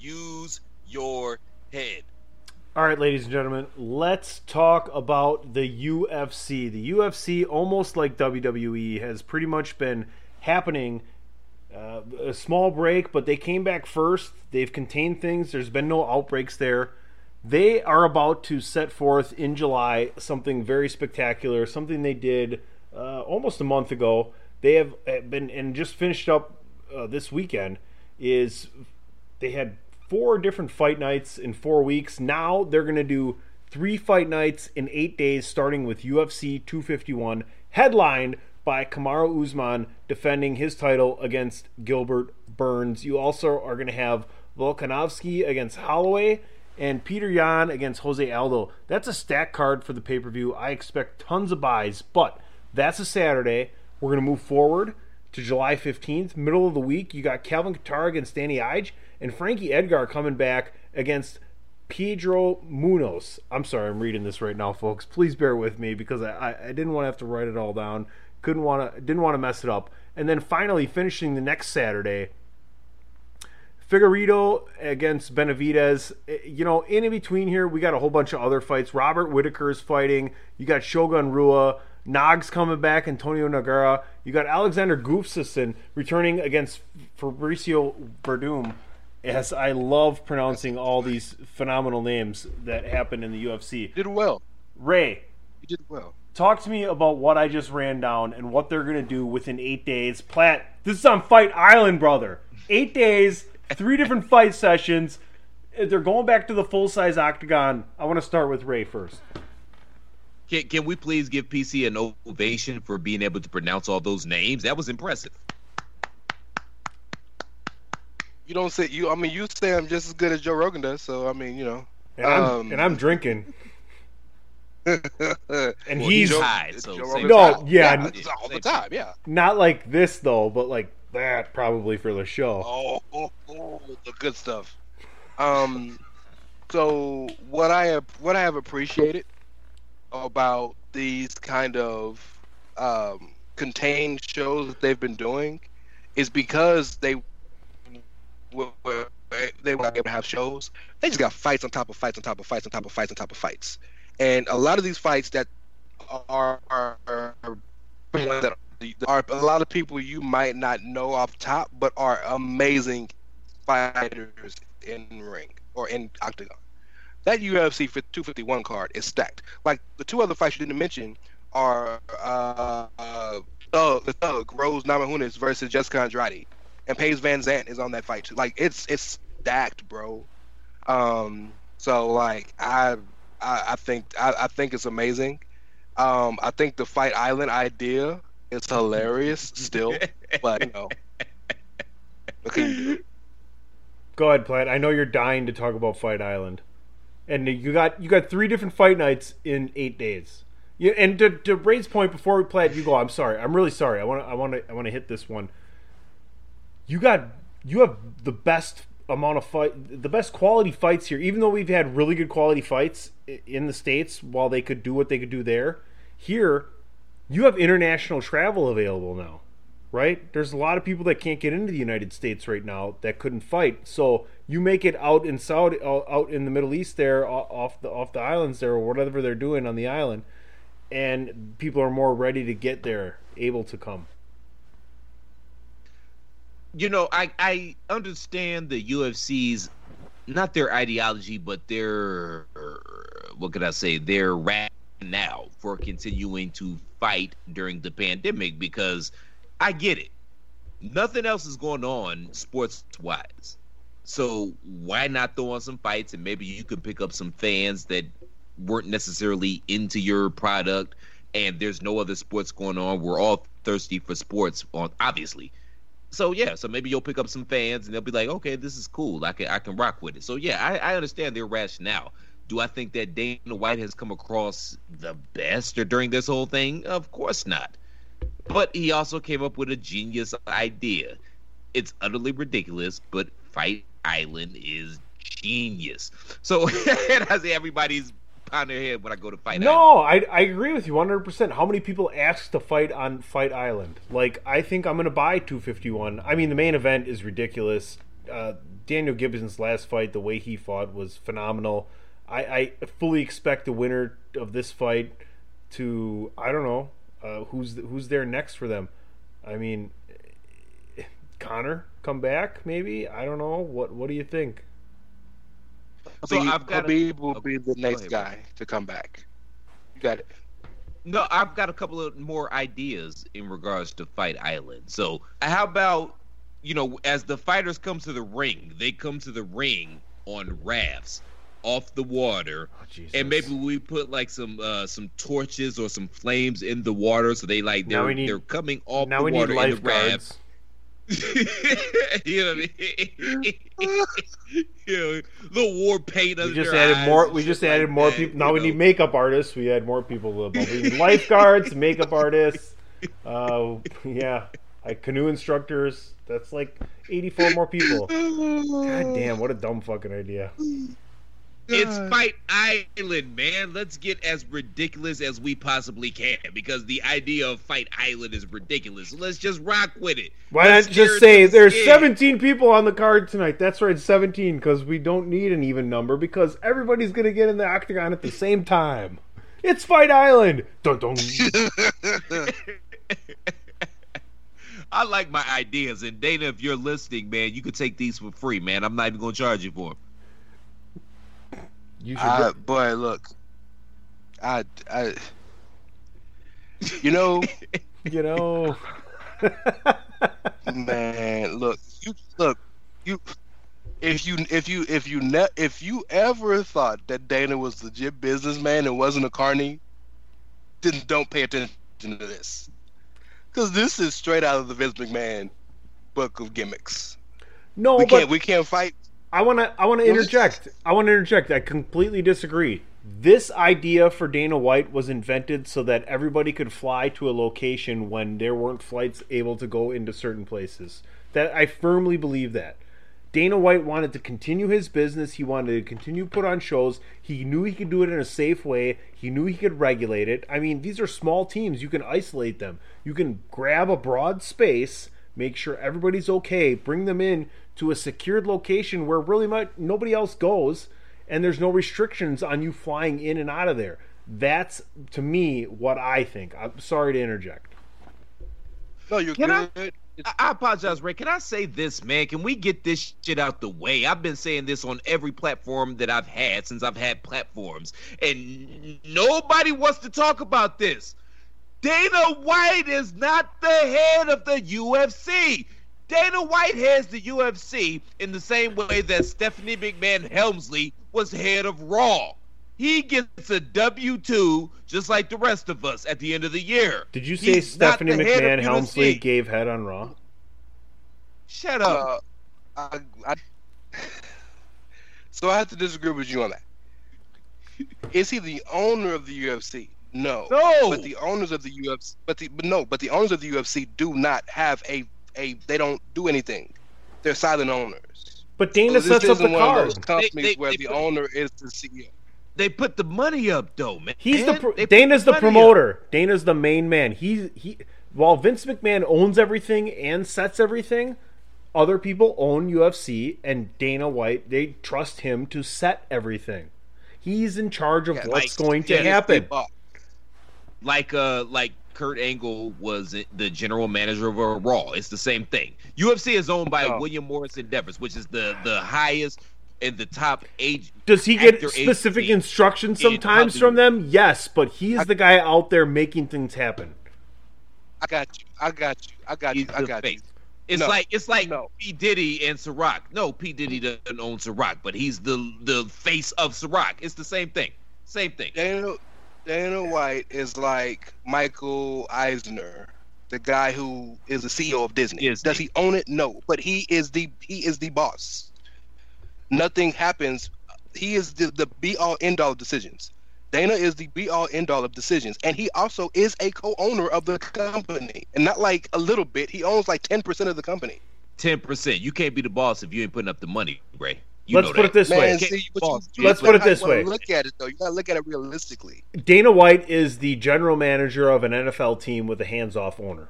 S1: use your head.
S3: All right, ladies and gentlemen, let's talk about the UFC. The UFC, almost like WWE, has pretty much been happening. Uh, a small break, but they came back first. They've contained things. There's been no outbreaks there. They are about to set forth in July something very spectacular, something they did uh, almost a month ago. They have uh, been and just finished up uh, this weekend. Is they had four different fight nights in four weeks. Now they're going to do three fight nights in eight days, starting with UFC 251, headlined by Kamaru Usman defending his title against Gilbert Burns. You also are going to have Volkanovski against Holloway and Petr Yan against Jose Aldo. That's a stack card for the pay per view. I expect tons of buys, but that's a Saturday. We're going to move forward to July 15th, middle of the week. You got Calvin Kattar against Danny Ige and Frankie Edgar coming back against Pedro Munhoz. I'm sorry, I'm reading this right now, folks. Please bear with me because I, I, didn't want to have to write it all down. Couldn't want to, didn't want to mess it up. And then finally, finishing the next Saturday, Figueiredo against Benavidez. Eh, You know, in between here, we got a whole bunch of other fights. Robert Whitaker is fighting. You got Shogun Rua. Nog's coming back. Antonio Nogueira. You got Alexander Gustafsson returning against Fabricio Werdum. As I love pronouncing all these phenomenal names that happen in the UFC.
S2: did well.
S3: Rey,
S2: You did well.
S3: talk to me about what I just ran down and what they're going to do within eight days. Platt, this is on Fight Island, brother. Eight days, three different fight sessions. They're going back to the full size octagon. I want to start with Rey first.
S1: Can, can we please give PC an ovation for being able to pronounce all those names? That was impressive.
S2: You don't say you. I mean, you say I'm just as good as Joe Rogan does. So I mean, you know.
S3: And I'm,
S2: Um,
S3: and I'm drinking. And
S2: Well,
S3: he's
S2: Joe-
S1: high, so
S2: Joe
S3: No,
S2: high.
S3: yeah,
S2: it's all the time. Yeah.
S3: not like this, though, but like that probably for the show.
S2: Oh, oh, oh, the good stuff. Um, so what I have what I have appreciated about these kind of um, contained shows that they've been doing is because they were they were not able to have shows. They just got fights on top of fights on top of fights on top of fights on top of fights, and a lot of these fights that are, are, are that are a lot of people you might not know off top, but are amazing fighters in ring or in octagon. That UFC for 251 card is stacked. Like the two other fights you didn't mention are uh, uh, Thug, the Thug Rose Namajunas versus Jessica Andrade, and Paige VanZant is on that fight too. Like it's it's stacked, bro. Um, so like I I, I think I, I think it's amazing. Um, I think the Fight Island idea is hilarious still, but you know, what can you do?
S3: Go ahead, Platt. I know you're dying to talk about Fight Island, and you got you got three different fight nights in eight days. Yeah, and to, to Rey's point before we Platt, you go. I'm sorry. I'm really sorry. I want to I want to I want to hit this one. You got you have the best amount of fight, the best quality fights here. Even though we've had really good quality fights in the states, while they could do what they could do there, here you have international travel available now right? There's a lot of people that can't get into the United States right now that couldn't fight. So you make it out in Saudi, out in the Middle East there, off the off the islands there, or whatever they're doing on the island, and people are more ready to get there, able to come.
S1: you know, I I understand the UFC's not their ideology, but their what could I say? Their rationale for continuing to fight during the pandemic because I get it. Nothing else is going on sports wise. So why not throw on some fights and maybe you could pick up some fans that weren't necessarily into your product and there's no other sports going on. We're all thirsty for sports on obviously. So yeah, so maybe you'll pick up some fans and they'll be like, okay, this is cool. I can I can rock with it. So yeah, I, I understand their rationale. Do I think that Dana White has come across the best or during this whole thing? Of course not. But he also came up with a genius idea. It's utterly ridiculous, but Fight Island is genius. So I say everybody's pound their head when I go to Fight.
S3: No, I, I agree with you 100%. How many people ask to fight on Fight Island? Like, I think I'm going to buy 251. I mean, the main event is ridiculous. Uh, Daniel Gibson's last fight, the way he fought, was phenomenal. I, I fully expect the winner of this fight to, I don't know, uh, who's who's there next for them. I mean, Conor come back maybe. I don't know. What what do you think?
S1: So
S2: Khabib,
S1: I've got a-
S2: Khabib will be the next
S1: ahead,
S2: guy to come back. You got it.
S1: No, I've got a couple of more ideas in regards to Fight Island. So, how about you know, as the fighters come to the ring, they come to the ring on rafts. off the water,
S3: Oh,
S1: and maybe we put like some uh, some torches or some flames in the water, so they like they're
S3: need-
S1: they're coming off
S3: now
S1: the
S3: we need
S1: water in the
S3: lifeguards.
S1: you know what I mean? you know, little war paint.
S3: We just added more. We just
S1: like
S3: added more
S1: that,
S3: people. Now we
S1: know?
S3: need makeup artists. We add more people. We need lifeguards, makeup artists. Uh, yeah, like canoe instructors. That's like eighty-four more people. God damn! What a dumb fucking idea.
S1: It's Fight Island, man. Let's get as ridiculous as we possibly can because the idea of Fight Island is ridiculous. So let's just rock with it.
S3: Why
S1: Let's
S3: not just say there's
S1: scared.
S3: 17 people on the card tonight? That's right, 17, because we don't need an even number because everybody's gonna get in the octagon at the same time. It's Fight Island. Dun, dun.
S1: I like my ideas, and Dana, if you're listening, man, you could take these for free, man. I'm not even gonna charge you for them.
S3: You should.
S2: I, boy, look, I, I, you know,
S3: you know.
S2: man, look, you look, you. If you if you if you ne- if you ever thought that Dana was legit businessman and wasn't a carny, then don't pay attention to this, because this is straight out of the Vince McMahon book of gimmicks.
S3: no,
S2: we
S3: but
S2: can't we can't fight.
S3: I want to I want to interject. I want to interject. I completely disagree. This idea for Dana White was invented so that everybody could fly to a location when there weren't flights able to go into certain places. That I firmly believe that. Dana White wanted to continue his business. He wanted to continue put on shows. He knew he could do it in a safe way. He knew he could regulate it. I mean, these are small teams. You can isolate them. You can grab a broad space, make sure everybody's okay, bring them in to a secured location where really much nobody else goes, and there's no restrictions on you flying in and out of there. That's to me what I think. I'm sorry to interject.
S2: No, you're
S1: Can
S2: good.
S1: I, I apologize, Rey. Can I say this, man? Can we get this shit out the way? I've been saying this on every platform that I've had since I've had platforms, and nobody wants to talk about this. Dana White is not the head of the UFC. Dana White has the UFC in the same way that Stephanie McMahon Helmsley was head of Raw. He gets a W two just like the rest of us at the end of the year.
S3: Did you say
S1: He's
S3: Stephanie
S1: the
S3: McMahon Helmsley
S1: UFC.
S3: gave head on Raw?
S1: Shut up.
S2: Uh, I, I, so I have to disagree with you on that. Is he the owner of the UFC? No.
S1: No.
S2: But the owners of the UFC, but the but no, but the owners of the UFC do not have a a. They don't do anything. They're silent owners.
S3: But Dana
S2: So
S3: sets up the
S2: isn't one of
S3: card.
S2: those companies
S1: They- they-
S2: where
S1: they
S2: the
S1: put-
S2: owner is the CEO.
S1: They put the money up though, man.
S3: He's the pro- Dana's the
S1: money up.
S3: promoter. Dana's the main man. He's he while Vince McMahon owns everything and sets everything, other people own UFC and Dana White they trust him to set everything. He's in charge of
S2: Yeah,
S3: what's
S1: like-
S3: going to
S1: yeah,
S3: happen.
S1: Like uh like Kurt Angle was the general manager of Raw. It's the same thing. UFC is owned by
S2: Oh.
S1: William Morris Endeavors, which is the the highest and the top age.
S3: Does he get specific
S1: agency
S3: instructions
S1: in
S3: sometimes from them? Yes, but he he's the guy out there making things happen.
S2: I got you. I got you. I got you. I
S1: the
S2: got you.
S1: It's
S2: No.
S1: like it's like
S2: No.
S1: P Diddy and Ciroc. No, P Diddy doesn't own Ciroc, but he's the the face of Ciroc. It's the same thing. Same thing.
S2: Dana Dana White is like Michael Eisner, the guy who is the CEO of Disney.
S1: Disney.
S2: Does he own it? No, but he is the he is the boss. Nothing happens. He is the, the be all end all of decisions. Dana is the be all end all of decisions, and he also is a co-owner of the company, and not like a little bit. He owns like ten percent of the company.
S1: Ten percent. You can't be the boss if you ain't putting up the money, Rey. You
S3: Let's put
S1: that.
S3: it this
S2: Man,
S3: way.
S2: see, you,
S3: Let's put it this way.
S2: Look at it though. You gotta look at it realistically.
S3: Dana White is the general manager of an NFL team with a hands-off owner.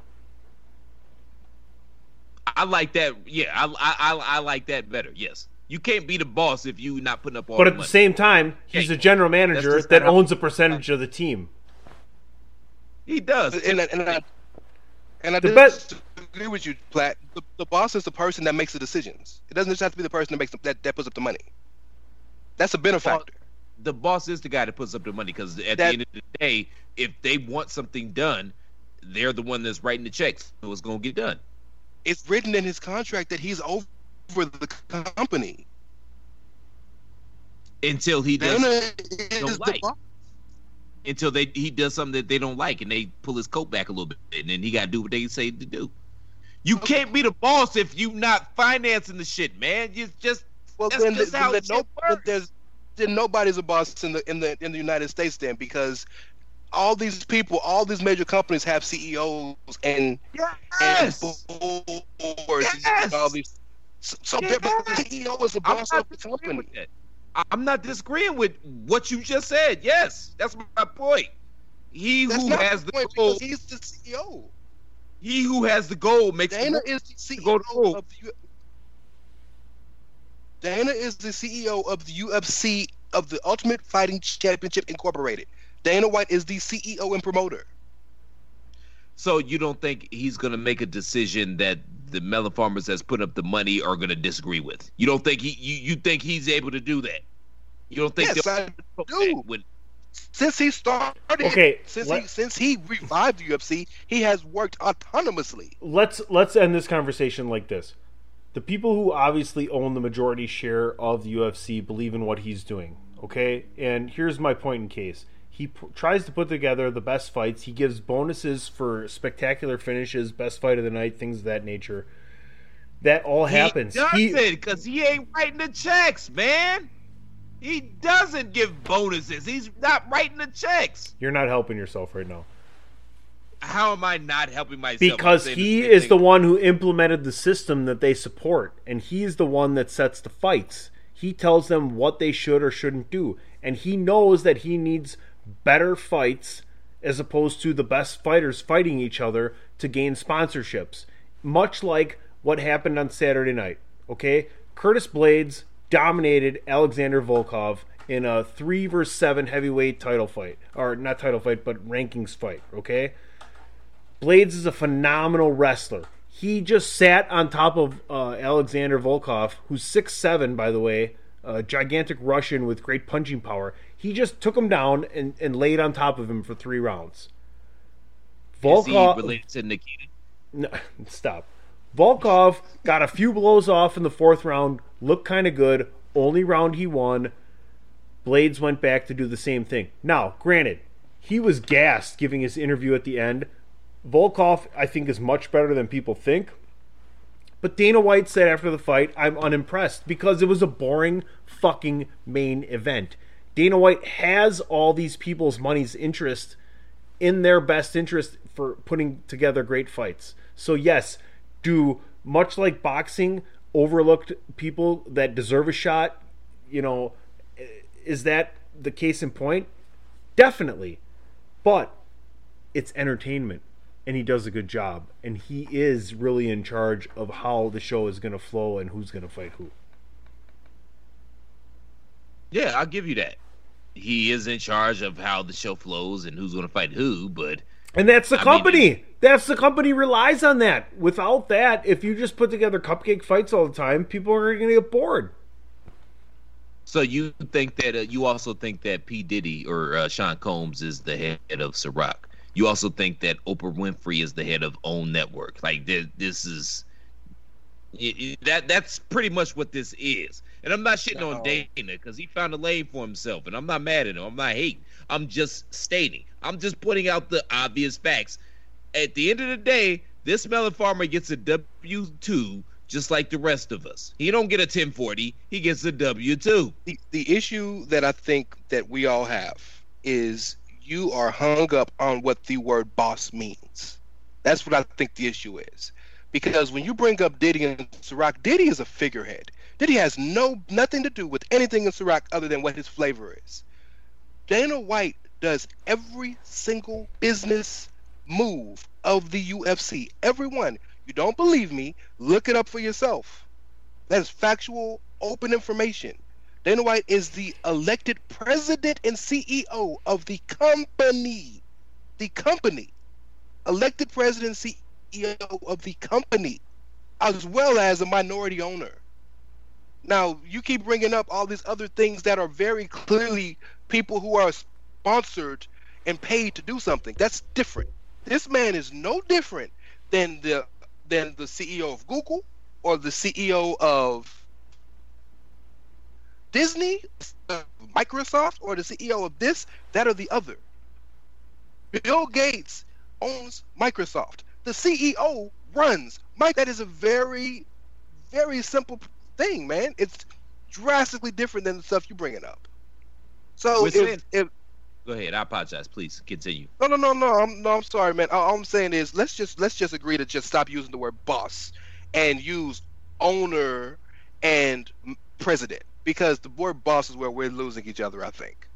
S1: I like that. Yeah, I, I I I like that better. Yes, you can't be the boss if you not putting up all
S3: But
S1: the
S3: at the same time, he's
S1: Yeah,
S3: a general manager that owns a percentage of the team.
S1: he does.
S2: and I, and I, and I
S3: The best-
S2: agree with you, Platt. The, the boss is the person that makes the decisions. It doesn't just have to be the person that makes the, that, that puts up the money. That's a benefactor.
S1: the boss is the guy that puts up the money because at
S2: That-
S1: the end of the day, if they want something done, they're the one that's writing the checks, so it's gonna get done.
S2: It's written in his contract that he's over the company.
S1: until he does don't
S2: is the
S1: until they he does something that they don't like and they pull his coat back a little bit and then he got to do what they say to do. You can't be the boss if you not financing the shit, man. You just
S2: Well,
S1: That's
S2: then,
S1: just how
S2: then no, then there's then nobody's a boss in the in the in the United States then because all these people, all these major companies have CEOs and
S1: yes.
S2: and boards
S1: Yes.
S2: and all these. So, so
S1: Yes.
S2: the CEO is the boss of the company.
S1: I'm not disagreeing with what you just said. Yes, that's my point. He
S2: That's
S1: who has
S2: the
S1: the
S2: he's the CEO.
S1: He who has the goal makes
S2: Dana
S1: goal.
S2: is the CEO
S1: go to
S2: of the U- Dana is the CEO of the UFC of the Ultimate Fighting Championship Incorporated. Dana White is the CEO and promoter.
S1: So you don't think he's going to make a decision that the melon farmers that's put up the money are going to disagree with? You don't think he you, you think he's able to do that? You don't think
S2: Yes, I do.
S1: when
S2: Since he started,
S3: Okay,
S2: since
S3: let-
S2: he since he revived the UFC, he has worked autonomously.
S3: let's let's end this conversation like this. The people who obviously own the majority share of the UFC believe in what he's doing. Okay, and here's my point in case he p- tries to put together the best fights. He gives bonuses for spectacular finishes, best fight of the night, things of that nature. That all happens.
S1: He because he ain't writing the checks, man. He doesn't give bonuses. He's not writing the checks.
S3: you're not helping yourself right now.
S1: How am I not helping myself?
S3: because he
S1: same
S3: is
S1: thing.
S3: the one who implemented the system that they support and he's the one that sets the fights he tells them what they should or shouldn't do and he knows that he needs better fights as opposed to the best fighters fighting each other to gain sponsorships much like what happened on saturday night okay curtis blaydes dominated alexander volkov in a 3 versus 7 heavyweight title fight or not title fight but rankings fight okay Blaydes is a phenomenal wrestler. He just sat on top of uh, Alexander Volkov, who's six seven, by the way, a gigantic Russian with great punching power. He just took him down and, and laid on top of him for three rounds.
S1: Is he
S3: Volkov,
S1: related to Nikita?
S3: no, stop. Volkov got a few blows off in the fourth round, looked kind of good. Only round he won. Blaydes went back to do the same thing. Now, granted, he was gassed giving his interview at the end. Volkov, I think, is much better than people think. But Dana White said after the fight, I'm unimpressed because it was a boring fucking main event. Dana White has all these people's money's interest in their best interest for putting together great fights. So yes, do much like boxing, overlooked people that deserve a shot, you know, is that the case in point? Definitely. But it's entertainment and he does a good job and he is really in charge of how the show is going to flow and who's going to fight who.
S1: Yeah, I'll give you that. He is in charge of how the show flows and who's going to fight who, but
S3: And that's the
S1: I mean,
S3: company. That's the company relies on that. Without that, if you just put together cupcake fights all the time, people are going to get bored.
S1: So you think that uh, you also think that P Diddy or uh, Sean Combs is the head of Ciroc. You also think that Oprah Winfrey is the head of Own Network. Like this, this is it, it- that. That's pretty much what this is. And I'm not shitting on Dana because he found a lane for himself, and I'm not mad at him. I'm not hating. I'm just stating. I'm just pointing out the obvious facts. At the end of the day, this melon farmer gets a W two just like the rest of us. He don't get a 1040. He gets a W two.
S2: the, the issue that I think that we all have is you are hung up on what the word boss means. That's what I think the issue is. Because when you bring up Diddy and Ciroc, Diddy is a figurehead. Diddy has no nothing to do with anything in Ciroc other than what his flavor is. Dana White does every single business move of the UFC. Everyone. You don't believe me? Look it up for yourself. That is factual, open information. Dana White is the elected president and CEO of the company. The company. Elected president and CEO of the company, as well as a minority owner. Now, you keep bringing up all these other things that are very clearly people who are sponsored and paid to do something. That's different. This man is no different than the than the CEO of Google or the CEO of Disney, Microsoft, or the CEO of this, that, or the other. Bill Gates owns Microsoft. The CEO runs Mike. That is a very, very simple thing, man. It's drastically different than the stuff you're bringing up. So if, if
S1: Go ahead. I apologize. Please continue.
S2: no, no, no, no, I'm no, I'm sorry, man. All I'm saying is let's just let's just agree to just stop using the word boss and use owner and president because the word boss is where we're losing each other. I think.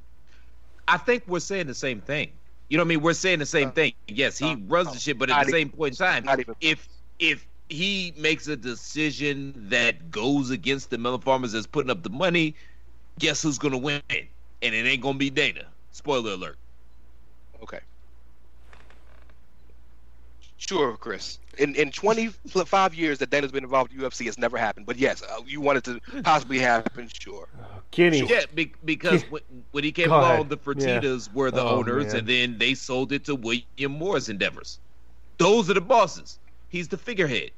S1: I think we're saying the same thing. You know what I mean? We're saying the same
S2: Uh,
S1: thing. Yes, he
S2: uh,
S1: runs
S2: uh,
S1: the shit, but at the
S2: e-
S1: same point in time,
S2: even.
S1: if if he makes a decision that goes against the melon farmers that's putting up the money, guess who's gonna win? And it ain't gonna be Dana. Spoiler alert.
S2: Okay. Sure, Chris. In in 25 years that Dana's been involved with UFC, it's never happened. But yes, uh, you wanted to possibly happen. Sure.
S3: Kenny,
S1: Yeah, be, because when, when he came
S3: Go
S1: along, the Fertitas were the
S3: Oh,
S1: owners,
S3: man.
S1: and then they sold it to William Morris Endeavors. Those are the bosses. He's the figurehead.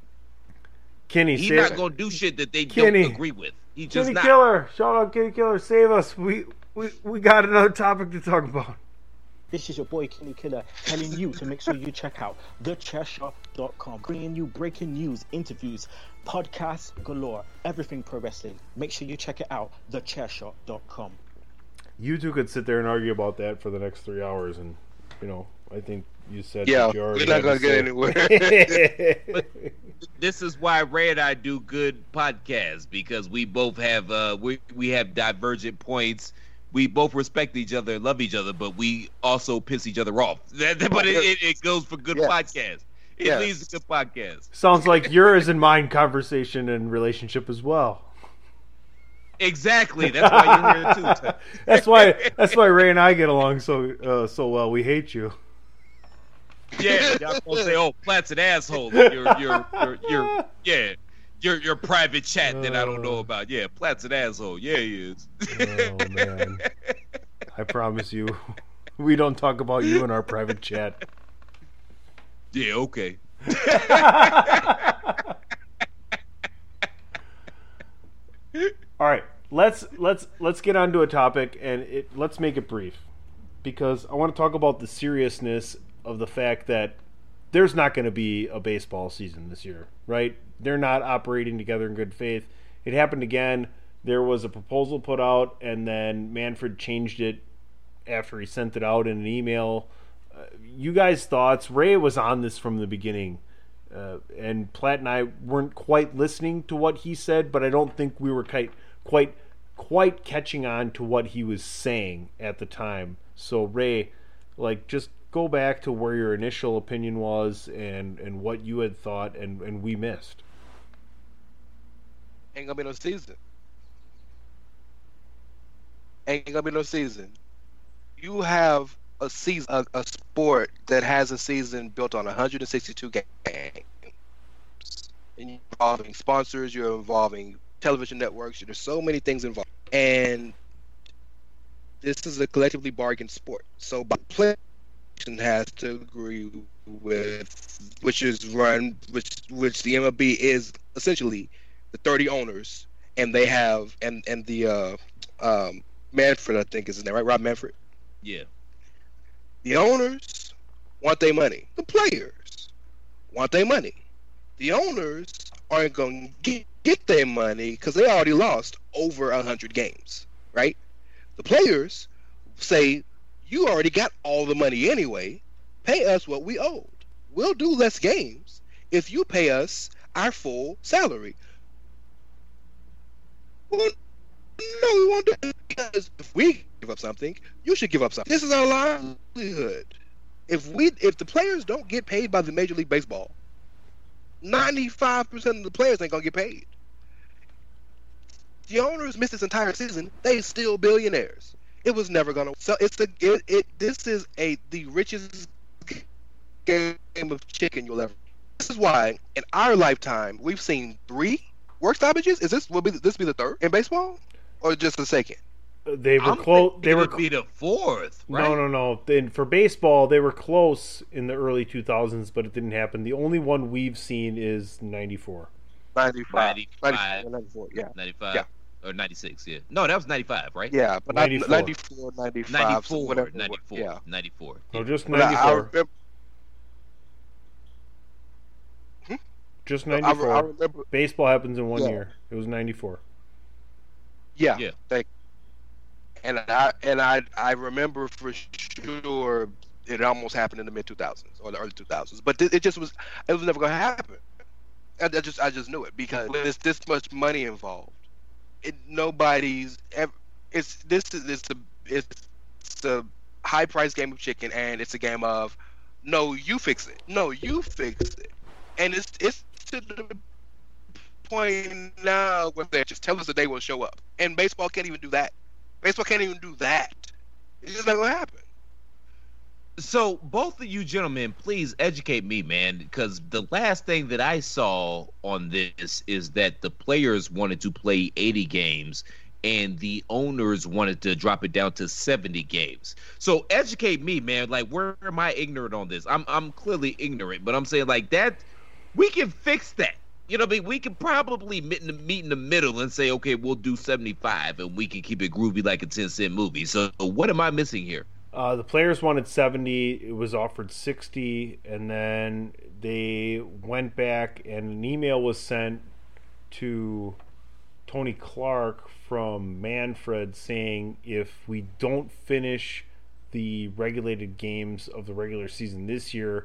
S3: Kenny,
S1: He's
S3: save,
S1: not gonna do shit that they
S3: Kenny.
S1: don't agree with. He just
S3: Kenny
S1: not.
S3: Killer, shout out Kenny Killer, save us. We we we got another topic to talk about.
S9: This is your boy Kenny Killer telling you to make sure you check out thechairshot.com, bringing you breaking news, interviews, podcasts galore, everything pro wrestling. Make sure you check it out, thechairshot.com.
S3: You two could sit there and argue about that for the next three hours, and you know, I think you said
S2: Yeah,
S3: what you already
S2: we're not
S3: had to
S2: gonna
S3: say.
S2: get anywhere.
S1: This is why Rey and I do good podcasts because we both have uh we we have divergent points. We both respect each other and love each other, but we also piss each other off. That, that- but it, it, it goes for good
S2: Yes.
S1: podcasts. It
S2: Yes.
S1: leads to good podcasts.
S3: Sounds like yours and mine conversation and relationship as well.
S1: Exactly. That's why you're here too.
S3: That's why that's why Rey and I get along so uh, so well. We hate you.
S1: Yeah, y'all supposed to say, "Oh, Platt's an asshole." Like your, your, your, your, yeah, your, your private chat that I don't know uh. about. Yeah, Platt's an asshole. Yeah, he is.
S3: Oh man. I promise you, we don't talk about you in our private chat.
S1: yeah, okay.
S3: All right, let's let's let's get on to a topic and it, let's make it brief because I want to talk about the seriousness of the fact that there's not going to be a baseball season this year, right? They're not operating together in good faith. It happened again. There was a proposal put out, and then Manfred changed it after he sent it out in an email. Uh, you guys' thoughts? Rey was on this from the beginning, uh, and Platt and I weren't quite listening to what he said, but I don't think we were quite quite quite catching on to what he was saying at the time. So Rey, like, just go back to where your initial opinion was and and what you had thought, and and we missed.
S2: Ain't gonna be no season. Ain't gonna be no season. You have a season, a, a sport that has a season built on 162 games, and you're involving sponsors. You're involving television networks. There's so many things involved, and this is a collectively bargained sport. So, by play has to agree with, which is run, which which the MLB is essentially the 30 owners, and they have and and the uh, um, Manfred, I think is his name, right? Rob Manfred.
S1: Yeah.
S2: The owners want their money. The players want their money. The owners aren't going to get, get their money because they already lost over 100 games, right? The players say, You already got all the money anyway. Pay us what we owed. We'll do less games if you pay us our full salary. Well, no, we won't do it because if we give up something, you should give up something. This is our livelihood. If we, if the players don't get paid by the Major League Baseball, ninety-five percent of the players ain't gonna get paid. The owners missed this entire season. They still billionaires. It was never gonna. So it's the it, it. This is a the richest game of chicken you'll ever. This is why in our lifetime we've seen three work stoppages. Is this will be this be the third in baseball, or just the second?
S3: They were
S1: I'm
S3: close.
S1: thinking
S3: They were
S1: it'd be the fourth, right?
S3: No, no, no. Then for baseball, they were close in the early 2000s, but it didn't happen. The only one we've seen is 94.
S2: 95.
S1: 95.
S2: 94, yeah.
S1: 95.
S2: Yeah.
S1: Or 96. Yeah, no, that was 95, right?
S2: Yeah, but
S3: 94.
S2: 94, 95,
S1: 94,
S2: so whatever.
S1: 94,
S2: Yeah.
S1: 94.
S3: So just
S2: But I- I
S3: 94.
S2: remember, hmm?
S3: just
S2: I, I remember
S3: Baseball happens in one
S2: Yeah.
S3: year. It was 94.
S2: Yeah.
S1: Yeah.
S2: Thank. And I and I I remember for sure it almost happened in the mid 2000s or the early 2000s, but th- it just was it was never going to happen. I, I just I just knew it because there's this much money involved. It nobody's ever. It's this is it's a it's a high price game of chicken and it's a game of no you fix it no you fix it and it's it's to the point now where they just tell us the day will show up. And baseball can't even do that. Baseball can't even do that. It's just not gonna happen.
S1: So both of you gentlemen, please educate me, man, because the last thing that I saw on this is that the players wanted to play 80 games and the owners wanted to drop it down to 70 games. So educate me, man. Like, where am I ignorant on this? I'm I'm clearly ignorant, but I'm saying like that we can fix that. You know, I mean, we could probably meet in, the, meet in the middle and say, okay, we'll do 75 and we can keep it groovy like a 10 cent movie. So what am I missing here?
S3: Uh, the players wanted 70. It was offered 60, and then they went back, and an email was sent to Tony Clark from Manfred saying if we don't finish the regulated games of the regular season this year,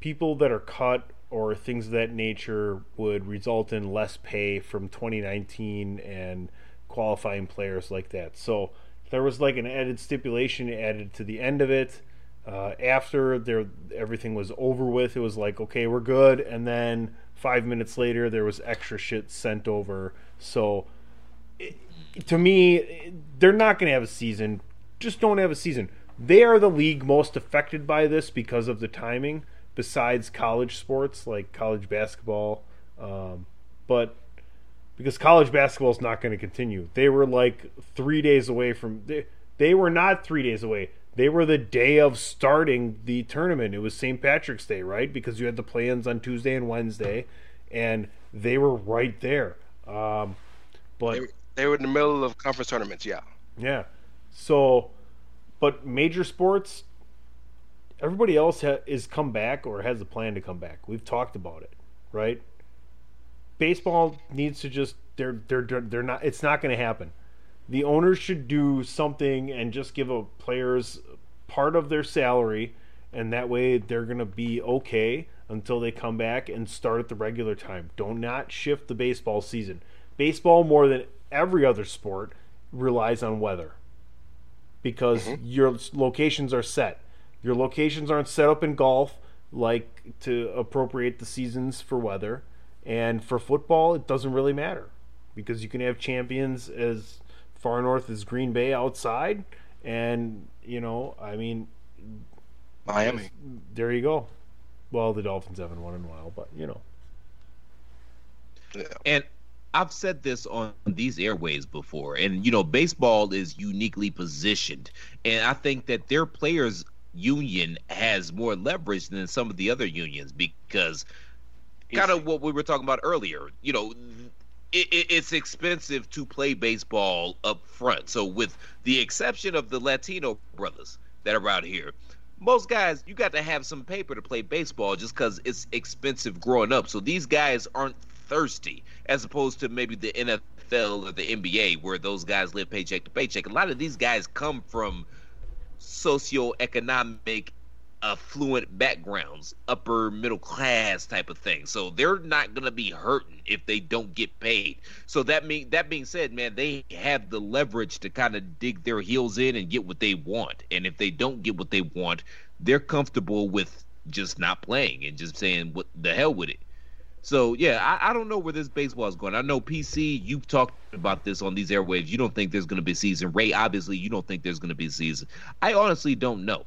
S3: people that are cut or things of that nature would result in less pay from 2019 and qualifying players like that. So there was like an added stipulation added to the end of it. Uh, after there, everything was over with. It was like, okay, we're good. And then five minutes later, there was extra shit sent over. So, it, to me, they're not going to have a season. Just don't have a season. They are the league most affected by this because of the timing. Besides college sports like college basketball, um, but because college basketball is not going to continue. They were like three days away from. They, they were not three days away. They were the day of starting the tournament. It was St. Patrick's Day, right? Because you had the play-ins on Tuesday and Wednesday, and they were right there. Um, but
S2: They, they were in the middle of conference tournaments. Yeah.
S3: yeah, so, but major sports, everybody else ha- is come back or has a plan to come back. We've talked about it, right? Baseball needs to just they're they're they're, not it's not going to happen. The owners should do something and just give a players part of their salary and that way they're going to be okay until they come back and start at the regular time. Don't not shift the baseball season. Baseball more than every other sport relies on weather. Because mm-hmm. your locations are set. Your locations aren't set up in golf like to appropriate the seasons for weather. And for football, it doesn't really matter because you can have champions as far north as Green Bay outside, and you know, I mean,
S2: Miami.
S3: there you go. Well, the Dolphins haven't won in a while, but you know,
S2: Yeah.
S1: And I've said this on these airways before, and you know, baseball is uniquely positioned, and I think that their players' union has more leverage than some of the other unions because kind of what we were talking about earlier. You know, it, it, it's expensive to play baseball up front. So, with the exception of the Latino brothers that are out here, most guys you got to have some paper to play baseball just because it's expensive growing up. So these guys aren't thirsty as opposed to maybe the NFL or the NBA where those guys live paycheck to paycheck. A lot of these guys come from socioeconomic Uh, affluent backgrounds, upper middle class type of thing. So they're not gonna be hurting if they don't get paid. So that mean that being said, man, they have the leverage to kind of dig their heels in and get what they want. And if they don't get what they want, they're comfortable with just not playing and just saying what the hell with it. So yeah, I, I don't know where this baseball is going. I know PC, you've talked about this on these airwaves. You don't think there's to be season. Rey, obviously, you don't think there's to be season. I honestly don't know.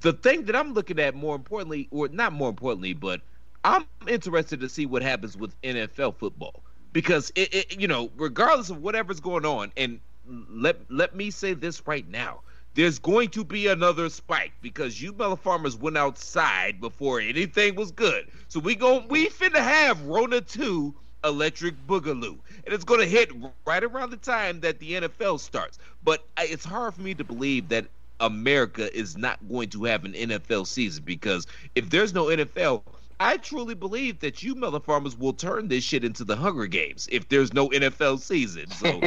S1: The thing that I'm looking at more importantly, or not more importantly, but I'm interested to see what happens with NFL football because it, it you know, regardless of whatever's going on, and let let me say this right now. There's going to be another spike because you mellow farmers went outside before anything was good. So we go we finna have Rona 2 Electric Boogaloo, and it's going to hit right around the time that the NFL starts. But uh, it's hard for me to believe that America is not going to have an NFL season because if there's no NFL, I truly believe that you mother farmers will turn this shit into the Hunger Games if there's no NFL season. So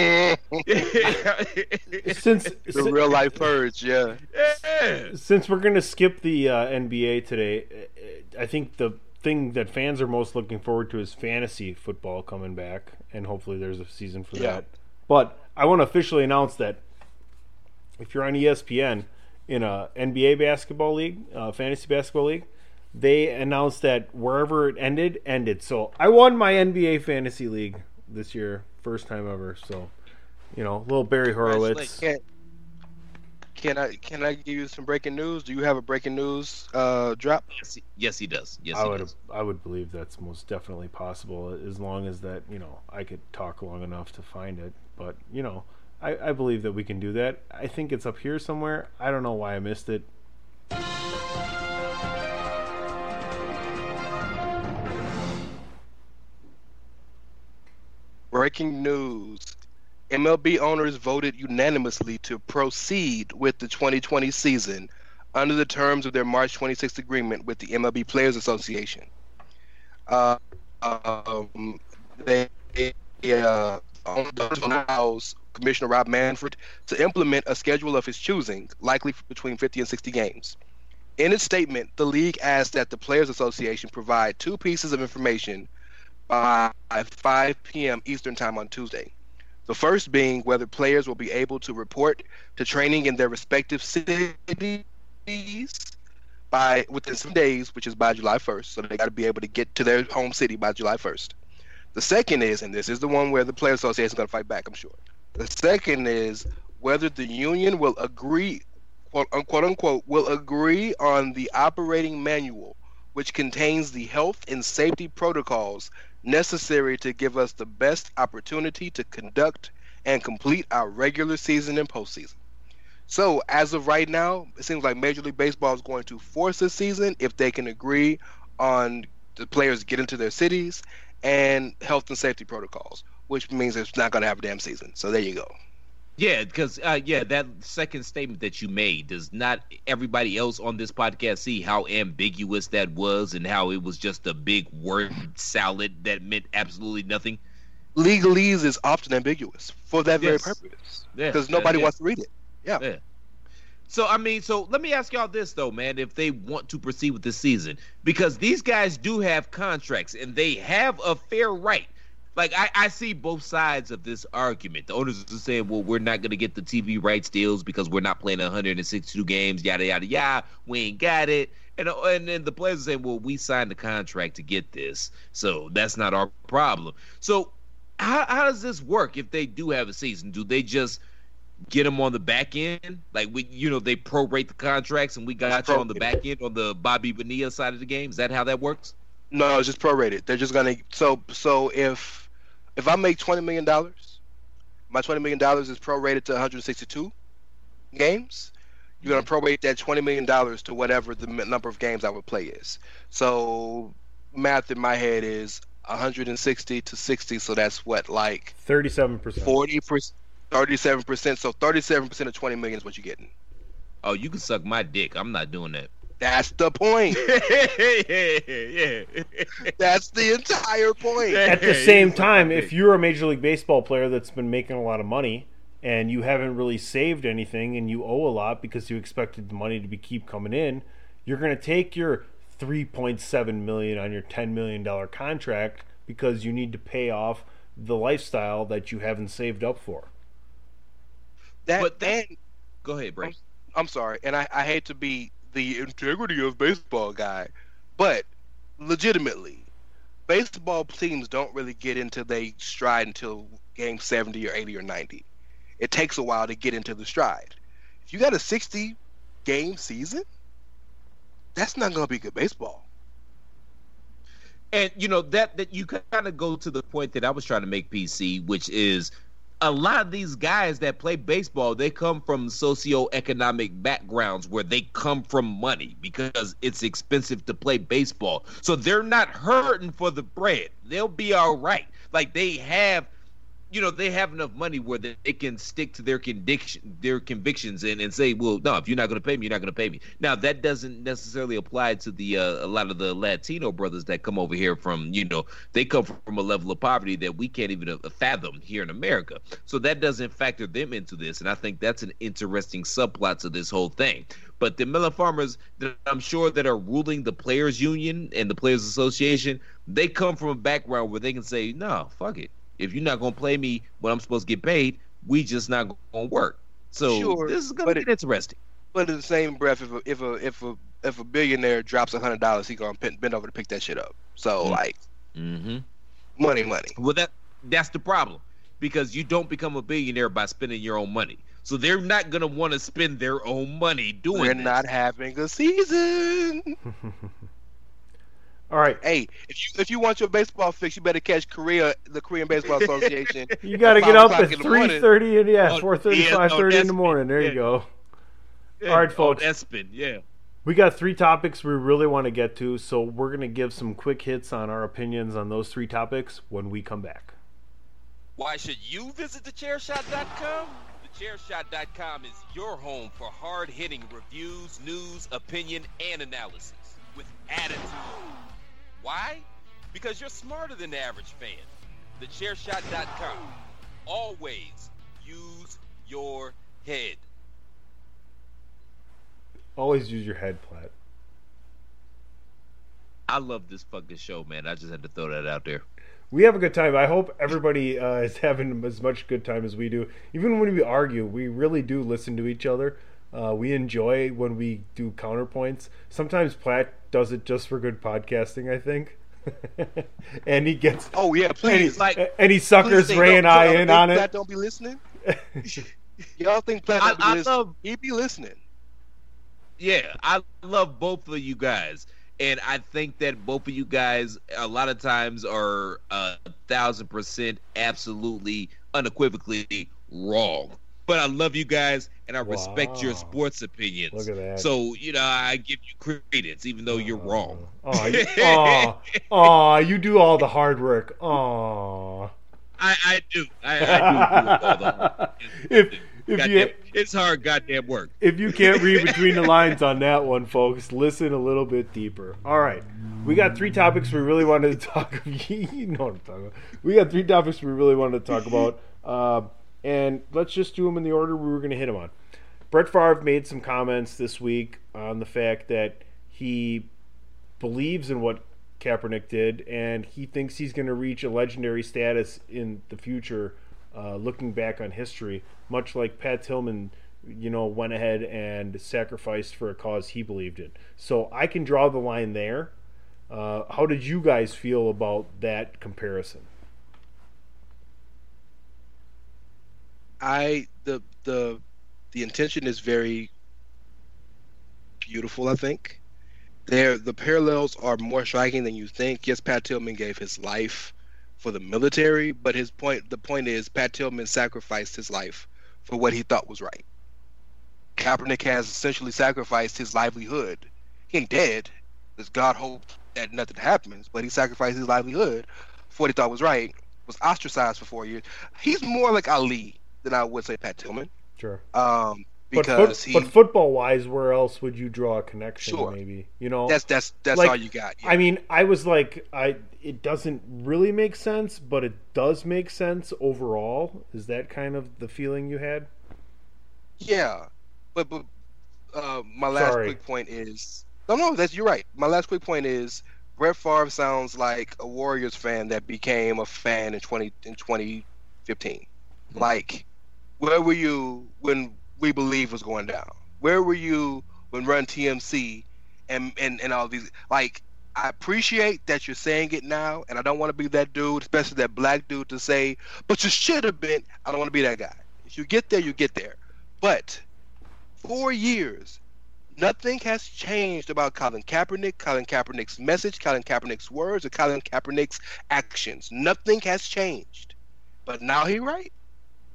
S3: Since
S2: the real life purge, yeah.
S1: yeah.
S3: since we're going to skip the uh, NBA today, uh, I think the thing that fans are most looking forward to is fantasy football coming back, and hopefully there's a season for
S2: Yeah.
S3: that. But I want to officially announce that if you're on ESPN in a NBA basketball league, uh, fantasy basketball league, they announced that wherever it ended, ended. So I won my NBA fantasy league this year, first time ever. So, you know, little Barry Horowitz.
S2: Can, can I can I give you some breaking news? Do you have a breaking news uh, drop?
S1: Yes, he, yes, he does. Yes,
S3: I
S1: he
S3: would
S1: does.
S3: I would believe that's most definitely possible as long as that you know I could talk long enough to find it. But you know, I, I believe that we can do that. I think it's up here somewhere. I don't know why I missed it.
S2: Breaking news. MLB owners voted unanimously to proceed with the 2020 season under the terms of their March 26th agreement with the MLB Players Association. Uh, um, they uh, allows Commissioner Rob Manfred to implement a schedule of his choosing, likely between 50 and 60 games. In its statement, the league asked that the Players Association provide two pieces of information by 5 p.m. Eastern Time on Tuesday. The first being whether players will be able to report to training in their respective cities by within some days, which is by July 1st. So they got to be able to get to their home city by July 1st. The second is, and this is the one where the Players Association is going to fight back, I'm sure. The second is whether the union will agree, quote unquote, unquote, will agree on the operating manual, which contains the health and safety protocols necessary to give us the best opportunity to conduct and complete our regular season and postseason. So, as of right now, it seems like Major League Baseball is going to force a season if they can agree on the players get into their cities and health and safety protocols, which means it's not going to have a damn season. So, there you go.
S1: Yeah, because uh, yeah, that second statement that you made does not everybody else on this podcast see how ambiguous that was and how it was just a big word salad that meant absolutely nothing.
S2: Legalese is often ambiguous for that very purpose because
S1: yeah,
S2: nobody
S1: yeah.
S2: wants to read it. Yeah.
S1: Yeah. So I mean, so let me ask y'all this though, man, if they want to proceed with the season, because these guys do have contracts and they have a fair right. Like I, I see both sides of this argument. The owners are saying, "Well, we're not going to get the TV rights deals because we're not playing 162 games, yada yada yada. We ain't got it." And and then the players are saying, "Well, we signed the contract to get this, so that's not our problem." So how how does this work if they do have a season? Do they just get them on the back end? Like we, you know, they prorate the contracts and we got you on the back end on the Bobby Bonilla side of the game. Is that how that works?
S2: No, it's just prorated. They're just gonna so so if if I make twenty million dollars, my twenty million dollars is prorated to 162 games. You're gonna prorate that twenty million dollars to whatever the number of games I would play is. So math in my head is 160 to 60. So that's what like
S3: Thirty-seven percent.
S2: 40 percent, 37 percent. So 37 percent of 20 million is what you're getting.
S1: Oh, you can suck my dick. I'm not doing that.
S2: That's the point.
S1: yeah.
S2: That's the entire point.
S3: At the same time, if you're a Major League Baseball player that's been making a lot of money and you haven't really saved anything and you owe a lot because you expected the money to be keep coming in, you're going to take your 3.7 million on your 10 million dollar contract because you need to pay off the lifestyle that you haven't saved up for.
S2: That
S1: But
S2: then,
S1: Go ahead, Bray.
S2: I'm sorry, and I, I hate to be the integrity of baseball guy, but legitimately, baseball teams don't really get into they stride until game 70 or 80 or 90. It takes a while to get into the stride. If you got a 60 game season, that's not going to be good baseball.
S1: And you know that that you kind of go to the point that I was trying to make PC, which is a lot of these guys that play baseball, they come from socioeconomic backgrounds where they come from money because it's expensive to play baseball. So they're not hurting for the bread. They'll be all right. Like they have you know they have enough money where they, they can stick to their conviction their convictions and, and say well no if you're not going to pay me you're not going to pay me. Now that doesn't necessarily apply to the uh, a lot of the latino brothers that come over here from you know they come from a level of poverty that we can't even uh, fathom here in america. So that doesn't factor them into this and i think that's an interesting subplot to this whole thing. But the Miller farmers that I'm sure that are ruling the players union and the players association, they come from a background where they can say, no, fuck it if you're not gonna play me when I'm supposed to get paid, we just not gonna work. So
S2: Sure,
S1: this is gonna
S2: but
S1: get
S2: it-
S1: interesting.
S2: But in the same breath, if a if a if a if a billionaire drops a hundred dollars, he gonna bend, bend over to pick that shit up. So
S1: Mm.
S2: like
S1: Mm-hmm.
S2: money, money.
S1: Well, that that's the problem because you don't become a billionaire by spending your own money. So they're not gonna want to spend their own money doing.
S2: We're
S1: this.
S2: not having a season.
S3: All right,
S2: Hey, if you if you want your baseball fix, you better catch Korea, the Korean Baseball Association.
S3: you got to get up
S2: o'clock
S3: at
S2: in the
S3: three thirty and yeah,
S1: Oh,
S3: four thirty,
S1: yeah, no,
S3: five thirty in the morning. There
S1: Yeah.
S3: you go.
S1: Yeah.
S3: All right,
S1: Oh,
S3: folks.
S1: that's yeah.
S3: We got three topics we really want to get to, so we're going to give some quick hits on our opinions on those three topics when we come back.
S1: Why should you visit thechairshot.com? Thechairshot.com is your home for hard hitting reviews, news, opinion, and analysis with attitude. Why? Because you're smarter than the average fan. Thechairshot.com. Always use your head.
S3: Always use your head, Platt.
S1: I love this fucking show, man. I just had to throw that out there.
S3: We have a good time. I hope everybody uh, is having as much good time as we do. Even when we argue, we really do listen to each other. Uh, we enjoy when we do counterpoints. Sometimes Platt does it just for good podcasting, I think. and he gets
S2: Oh yeah,
S3: and he,
S2: please.
S1: like-
S3: and he suckers
S2: Rey
S3: and I in
S2: think
S3: on
S2: Platt
S3: it.
S2: Don't be listening. Y'all think Platt
S1: I-
S2: be
S1: I
S2: listening?
S1: love-
S2: He be listening.
S1: Yeah, I love both of you guys. And I think that both of you guys a lot of times are a thousand percent absolutely unequivocally wrong. But I love you guys and I respect your sports opinions.
S3: Look at that.
S1: So, you know, I give you credence even though you're wrong.
S3: Oh, you, you do all the hard work. Aw.
S1: I, I do. I, I do. do all the-
S3: if if
S1: Goddamn-
S3: you
S1: it's hard goddamn work.
S3: if you can't read between the lines on that one, folks, listen a little bit deeper. All right, we got three topics we really wanted to talk. you know what I'm talking about. We got three topics we really wanted to talk about, uh, and let's just do them in the order we were going to hit them on. Brett Favre made some comments this week on the fact that he believes in what Kaepernick did, and he thinks he's going to reach a legendary status in the future, uh, looking back on history, much like Pat Tillman, you know, went ahead and sacrificed for a cause he believed in. So I can draw the line there. Uh, how did you guys feel about that comparison?
S2: I the the the intention is very beautiful. I think there the parallels are more striking than you think. Yes, Pat Tillman gave his life for the military, but his point the point is Pat Tillman sacrificed his life for what he thought was right. Kaepernick has essentially sacrificed his livelihood. He ain't dead, because God hoped that nothing happens, but he sacrificed his livelihood for what he thought was right. Was ostracized for four years. He's more like Ali than I would say Pat Tillman.
S3: Sure.
S2: Um,
S3: But,
S2: because
S3: foot,
S2: he
S3: but football wise, where else would you draw a connection?
S2: Sure.
S3: Maybe you know.
S2: that's that's that's
S3: Like,
S2: all you got. Yeah.
S3: I mean, I was like, I it doesn't really make sense, but it does make sense overall. Is that kind of the feeling you had?
S2: yeah, but but uh, my last
S3: Sorry.
S2: quick point is no no that's you're right. My last quick point is Brett Favre sounds like a Warriors fan that became a fan in twenty in twenty fifteen. Like, where were you when we believe was going down? Where were you when Run TMC and and and all these like? I appreciate that you're saying it now, and I don't want to be that dude, especially that black dude, to say, "But you should have been." I don't want to be that guy. If you get there, you get there. But four years, nothing has changed about Colin Kaepernick, Colin Kaepernick's message, Colin Kaepernick's words, or Colin Kaepernick's actions. Nothing has changed. But now he right.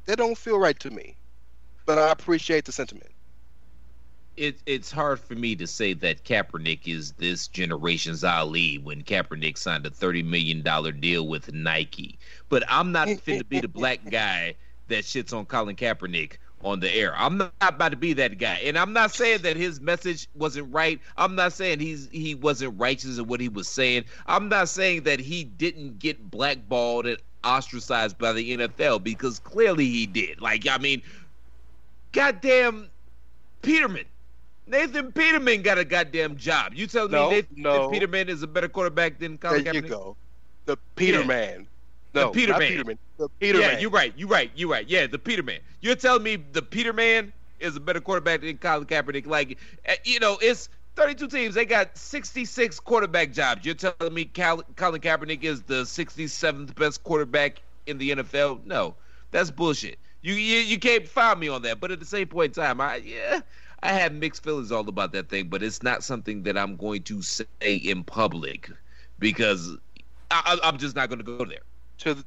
S2: That don't feel right to me. But I appreciate the sentiment.
S1: it, it's hard for me to say that Kaepernick is this generation's Ali when Kaepernick signed a thirty million dollar deal with Nike. But I'm not fit to be the black guy that shits on Colin Kaepernick on the air. I'm not about to be that guy. And I'm not saying that his message wasn't right. I'm not saying he's he wasn't righteous in what he was saying. I'm not saying that he didn't get blackballed and ostracized by the NFL because clearly he did. Like I mean, goddamn Peterman. Nathan Peterman got a goddamn job. You tell
S2: No,
S1: me Nathan
S2: no.
S1: Peterman is a better quarterback than Colin
S2: There you go. The Peterman.
S1: Yeah. The
S2: No,
S1: Peter
S2: not
S1: Man.
S2: Peterman. The Peterman.
S1: yeah, you're right. You're right. You're right. Yeah, the Peterman. You're telling me the Peterman is a better quarterback than Colin Kaepernick? Like, eh, you know, it's 32 teams. They got 66 quarterback jobs. You're telling me Colin Kaepernick is the 67th best quarterback in the NFL? No, that's bullshit. You, you you can't find me on that. But at the same point in time, I yeah, I have mixed feelings all about that thing. But it's not something that I'm going to say in public because I, I'm just not going to go there.
S2: to the,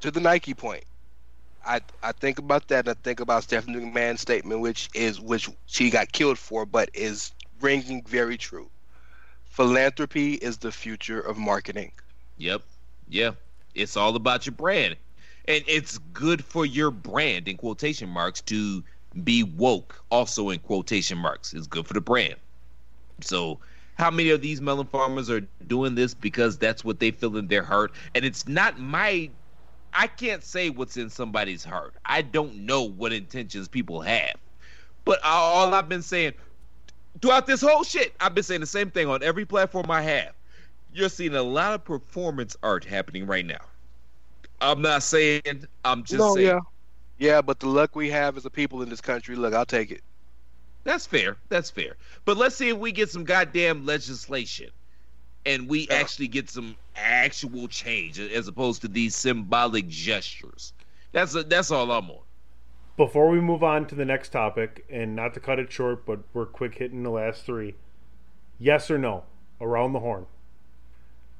S2: to the Nike point. I I think about that and I think about Stephanie McMahon's statement, which is which she got killed for, but is ringing very true. Philanthropy is the future of marketing.
S1: Yep. Yeah. It's all about your brand. And it's good for your brand in quotation marks to be woke also in quotation marks. It's good for the brand. So how many of these melon farmers are doing this because that's what they feel in their heart? And it's not my I can't say what's in somebody's heart. I don't know what intentions people have. But all I've been saying throughout this whole shit, I've been saying the same thing on every platform I have. You're seeing a lot of performance art happening right now. I'm not saying, I'm just
S2: No,
S1: saying.
S2: yeah. Yeah, but the luck we have as a people in this country, look, I'll take it.
S1: That's fair. That's fair. But let's see if we get some goddamn legislation and we uh. actually get some actual change as opposed to these symbolic gestures. That's that's all I'm on.
S3: Before we move on to the next topic, and not to cut it short, but we're quick hitting the last three. Yes or no? Around the horn.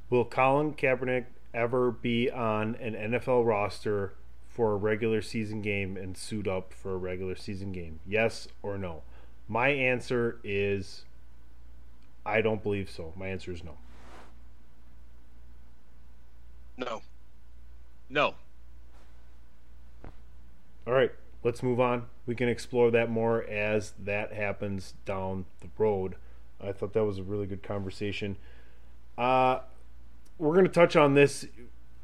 S3: Will Colin Kaepernick ever be on an NFL roster for a regular season game and suit up for a regular season game? Yes or no? My answer is I don't believe so. My answer is no.
S2: No.
S1: No.
S3: All right, let's move on. We can explore that more as that happens down the road. I thought that was a really good conversation. Uh, we're going to touch on this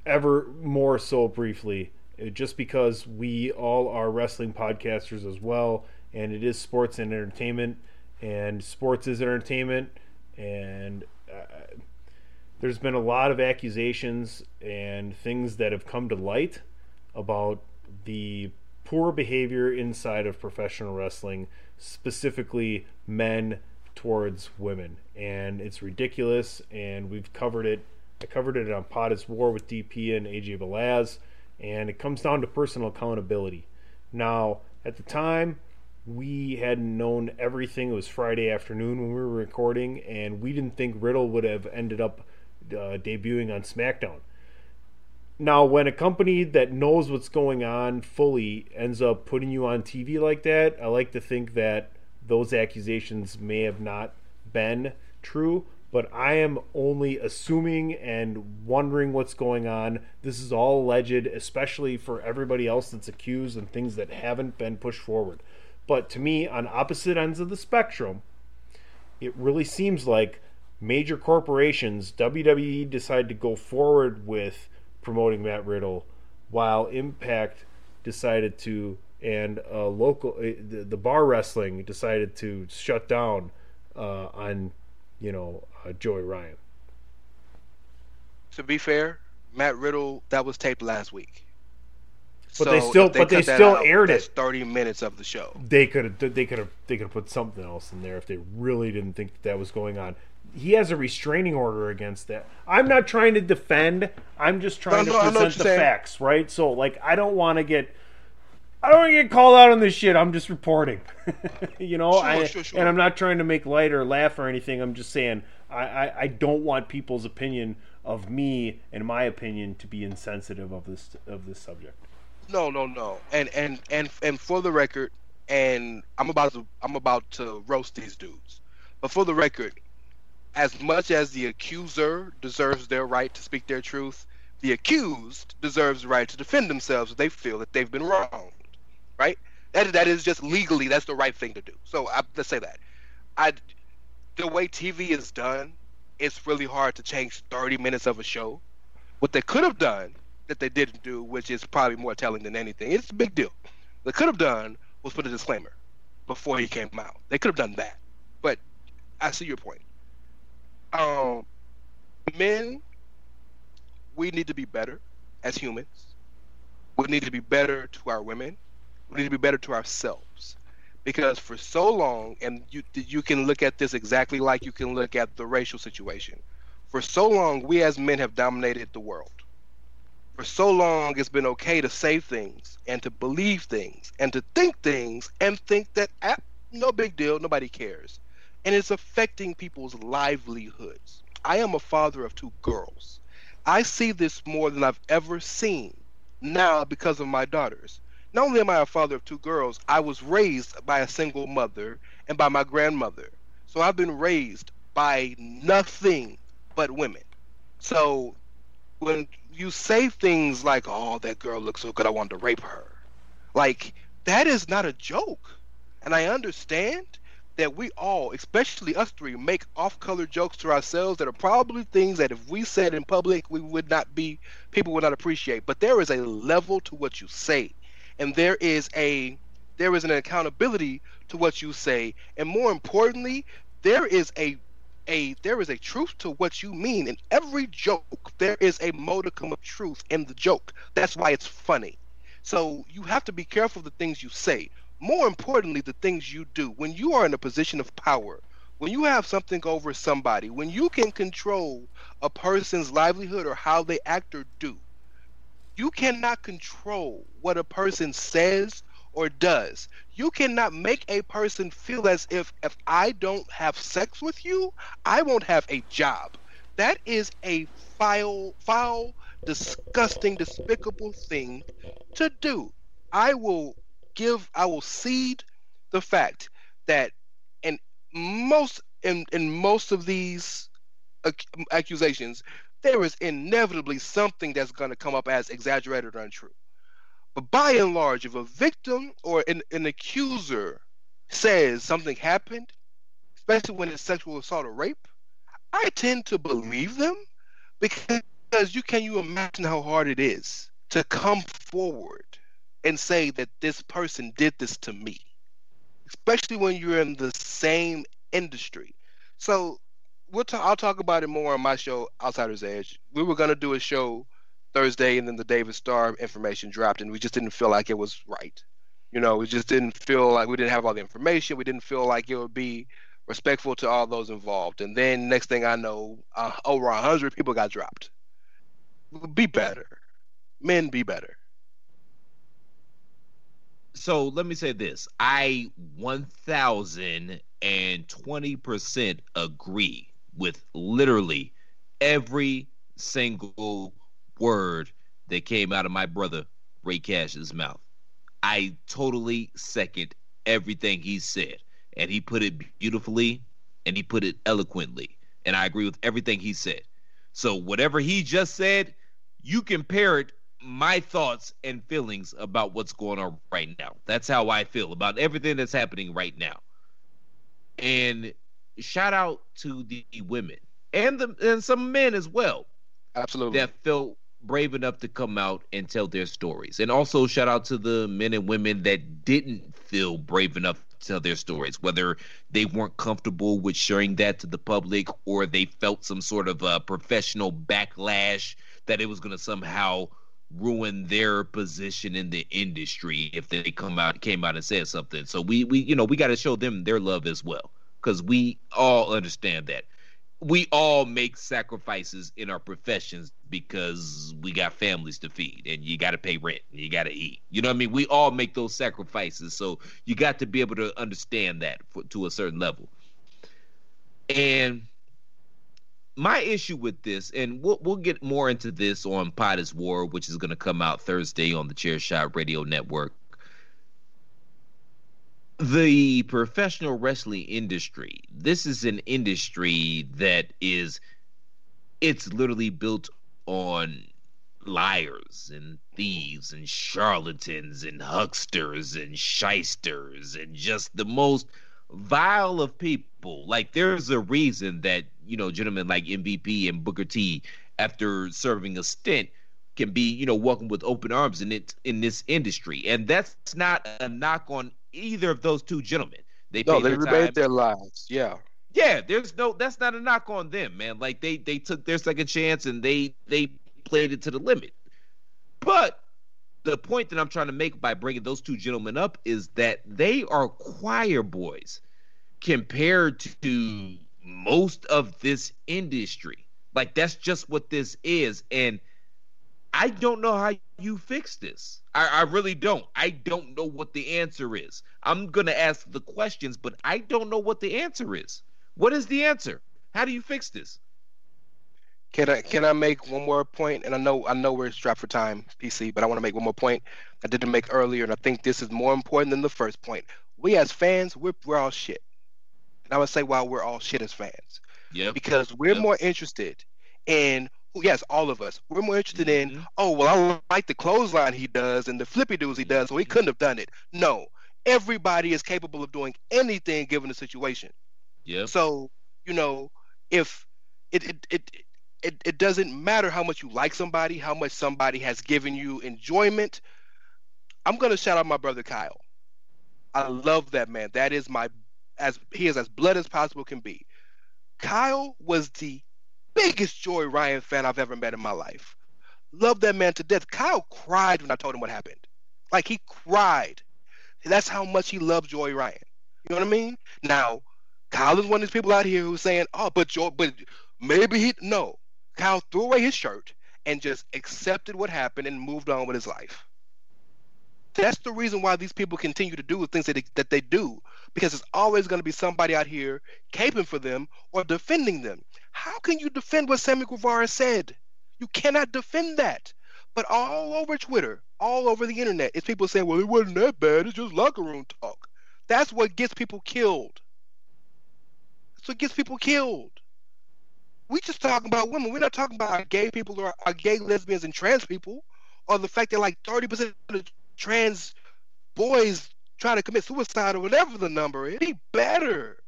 S3: ever more so briefly, uh, just because we all are wrestling podcasters as well, and it is sports and entertainment, and sports is entertainment, and uh, there's been a lot of accusations and things that have come to light about the poor behavior inside of professional wrestling, specifically men towards women. And it's ridiculous, and we've covered it. I covered it on Pot is War with DP and AJ Velaz, and it comes down to personal accountability. Now, at the time, we hadn't known everything. It was Friday afternoon when we were recording, and we didn't think Riddle would have ended up uh, debuting on SmackDown. Now, when a company that knows what's going on fully ends up putting you on TV like that, I like to think that those accusations may have not been true, but I am only assuming and wondering what's going on. This is all alleged, especially for everybody else that's accused and things that haven't been pushed forward. But to me, on opposite ends of the spectrum, it really seems like major corporations, WWE decided to go forward with promoting Matt Riddle, while Impact decided to, and uh, local uh, the, the bar wrestling decided to shut down uh, on, you know, uh, Joey Ryan.
S2: To be fair, Matt Riddle, that was taped last week.
S3: But they still-
S2: if
S3: but they still
S2: out,
S3: aired it.
S2: Thirty minutes of the show.
S3: They could have they could have they could have put something else in there if they really didn't think that, that was going on. He has a restraining order against it. I'm not trying to defend. I'm just trying
S2: No, no,
S3: to
S2: what
S3: present the
S2: saying.
S3: facts, right? So like I don't want to get I don't want to get called out on this shit. I'm just reporting. you know,
S2: Sure,
S3: I,
S2: sure, sure.
S3: and I'm not trying to make light or laugh or anything. I'm just saying I, I, I don't want people's opinion of me and my opinion to be insensitive of this of this subject.
S2: No, no, no. And and and and for the record, and I'm about to I'm about to roast these dudes. But for the record, as much as the accuser deserves their right to speak their truth, the accused deserves the right to defend themselves if they feel that they've been wronged. Right? That that is just legally that's the right thing to do. So I, let's say that. I the way TV is done, it's really hard to change 30 minutes of a show. What they could have done that they didn't do, which is probably more telling than anything, it's a big deal. They could have done was put a disclaimer before he came out. They could have done that. But I see your point. Um, men, we need to be better as humans. We need to be better to our women. We need to be better to ourselves. Because for so long, and you you can look at this exactly like you can look at the racial situation. For so long, we as men have dominated the world. For so long, it's been okay to say things and to believe things and to think things and think that ah, no big deal, nobody cares and it's affecting people's livelihoods. I am a father of two girls. I see this more than I've ever seen now because of my daughters. Not only am I a father of two girls, I was raised by a single mother and by my grandmother. So I've been raised by nothing but women. So when you say things like, oh, that girl looks so good, I wanted to rape her, like, that is not a joke. And I understand that we all, especially us three, make off-color jokes to ourselves that are probably things that if we said in public, we would not be, people would not appreciate. But there is a level to what you say, and there is a, there is an accountability to what you say, and more importantly, there is a a there is a truth to what you mean. In every joke there is a modicum of truth in the joke. That's why it's funny. So you have to be careful of the things you say more importantly, the things you do. When you are in a position of power, when you have something over somebody, when you can control a person's livelihood or how they act or do, you cannot control what a person says or does. You cannot make a person feel as if if I don't have sex with you, I won't have a job. That is a foul, foul, disgusting, despicable thing to do. I will give I will cede the fact that in most in in most of these accusations there is inevitably something that's going to come up as exaggerated or untrue. But by and large, if a victim or an, an accuser says something happened, especially when it's sexual assault or rape, I tend to believe them because you can you imagine how hard it is to come forward and say that this person did this to me, especially when you're in the same industry. So we'll talk, I'll talk about it more on my show, Outsiders Edge. We were going to do a show Thursday, and then the David Starr information dropped, and we just didn't feel like it was right. You know, we just didn't feel like we didn't have all the information. We didn't feel like it would be respectful to all those involved. And then next thing I know, uh, over hundred people got dropped. Be better, men. Be better
S1: so let me say this. I 1020% agree with literally every single word that came out of my brother Rey Cash's mouth. I totally second everything he said and he put it beautifully and he put it eloquently and i agree with everything he said. So whatever he just said you compare it my thoughts and feelings about what's going on right now. That's how I feel about everything that's happening right now. And shout out to the women and the and some men as well.
S2: Absolutely.
S1: That felt brave enough to come out and tell their stories. And also shout out to the men and women that didn't feel brave enough to tell their stories, whether they weren't comfortable with sharing that to the public or they felt some sort of a professional backlash that it was going to somehow ruin their position in the industry if they come out came out and said something. So we we you know we got to show them their love as well because we all understand that we all make sacrifices in our professions because we got families to feed and you got to pay rent and you got to eat. You know what I mean? We all make those sacrifices. So you got to be able to understand that for, to a certain level. And my issue with this, and we'll we'll get more into this on Pot is War, which is going to come out Thursday on the Chair Shot Radio Network. The professional wrestling industry. This is an industry that is, it's literally built on liars and thieves and charlatans and hucksters and shysters and just the most vile of people. Like there's a reason that you know gentlemen like MVP and Booker T, after serving a stint, can be you know welcomed with open arms in it in this industry, and that's not a knock on either of those two gentlemen. They
S2: No, they
S1: their
S2: their lives. Yeah.
S1: Yeah, there's no that's not a knock on them, man. Like they they took their second chance and they they played it to the limit. But the point that I'm trying to make by bringing those two gentlemen up is that they are choir boys compared to most of this industry. Like that's just what this is and I don't know how you fix this. I, I really don't. I don't know what the answer is. I'm gonna ask the questions, but I don't know what the answer is. What is the answer? How do you fix this?
S2: Can I can I make one more point? And I know I know we're strapped for time, PC, but I want to make one more point I didn't make earlier, and I think this is more important than the first point. We as fans, we're we're all shit. And I would say why we're all shit as fans.
S1: Yeah.
S2: Because we're
S1: Yep.
S2: more interested in yes, all of us. We're more interested in,
S1: Mhm.
S2: oh well, I like the clothesline he does and the flippy doos he does, so he couldn't have done it. No. Everybody is capable of doing anything given the situation.
S1: Yeah.
S2: So, you know, if it it, it it it doesn't matter how much you like somebody, how much somebody has given you enjoyment. I'm gonna shout out my brother Kyle. I love that man. That is my as he is as blood as possible can be. Kyle was the biggest Joey Ryan fan I've ever met in my life. Love that man to death. Kyle cried when I told him what happened. Like he cried. That's how much he loved Joey Ryan. You know what I mean? Now, Kyle is one of these people out here who's saying, "Oh, but Joey, but maybe he no." Kyle threw away his shirt and just accepted what happened and moved on with his life. That's the reason why these people continue to do the things that they, that they do because it's always going to be somebody out here caping for them or defending them. How can you defend what Sammy Guevara said? You cannot defend that. But all over Twitter, all over the internet, it's people saying, "Well, it wasn't that bad. It's just locker room talk." That's what gets people killed. That's what gets people killed. We just talking about women. We're not talking about gay people or our gay lesbians and trans people, or the fact that like thirty percent of trans boys trying to commit suicide or whatever the number is. Be better.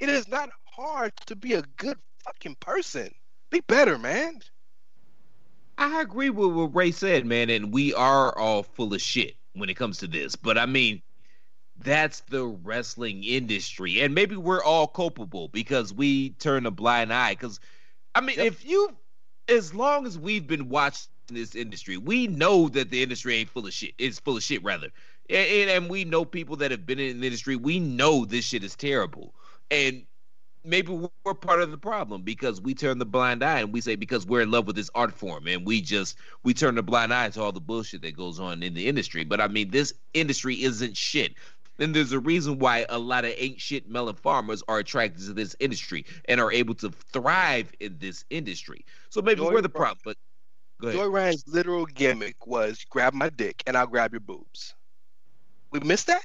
S2: It is not hard to be a good fucking person. Be better, man.
S1: I agree with what Rey said, man, and we are all full of shit when it comes to this. But I mean, that's the wrestling industry, and maybe we're all culpable because we turn a blind eye. Because I mean, if you, as long as we've been watching this industry, we know that the industry ain't full of shit. It's full of shit, rather, and, and, and we know people that have been in the industry. We know this shit is terrible, and maybe we're part of the problem because we turn the blind eye and we say because we're in love with this art form and we just we turn the blind eye to all the bullshit that goes on in the industry. But I mean, this industry isn't shit. And there's a reason why a lot of ain't shit melon farmers are attracted to this industry and are able to thrive in this industry. So maybe
S2: Joy
S1: we're the problem. But go ahead.
S2: Joey Ryan's literal gimmick was grab my dick and I'll grab your boobs. We missed that?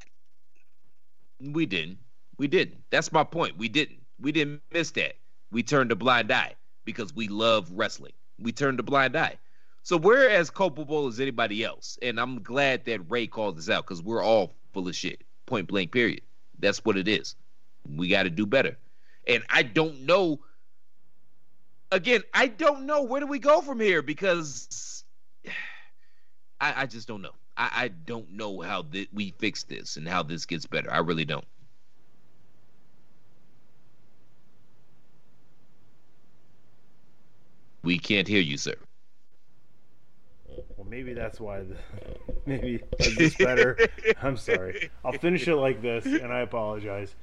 S1: We didn't. We didn't. That's my point. We didn't. We didn't miss that. We turned a blind eye because we love wrestling. We turned a blind eye. So we're as culpable as anybody else. And I'm glad that Rey called this out because we're all full of shit. Point blank, period. That's what it is. We got to do better. And I don't know. Again, I don't know where do we go from here because I, I just don't know. I, I don't know how th- we fix this and how this gets better. I really don't. We can't hear you, sir.
S3: Maybe that's why. The, maybe this better? I'm sorry. I'll finish it like this, and I apologize.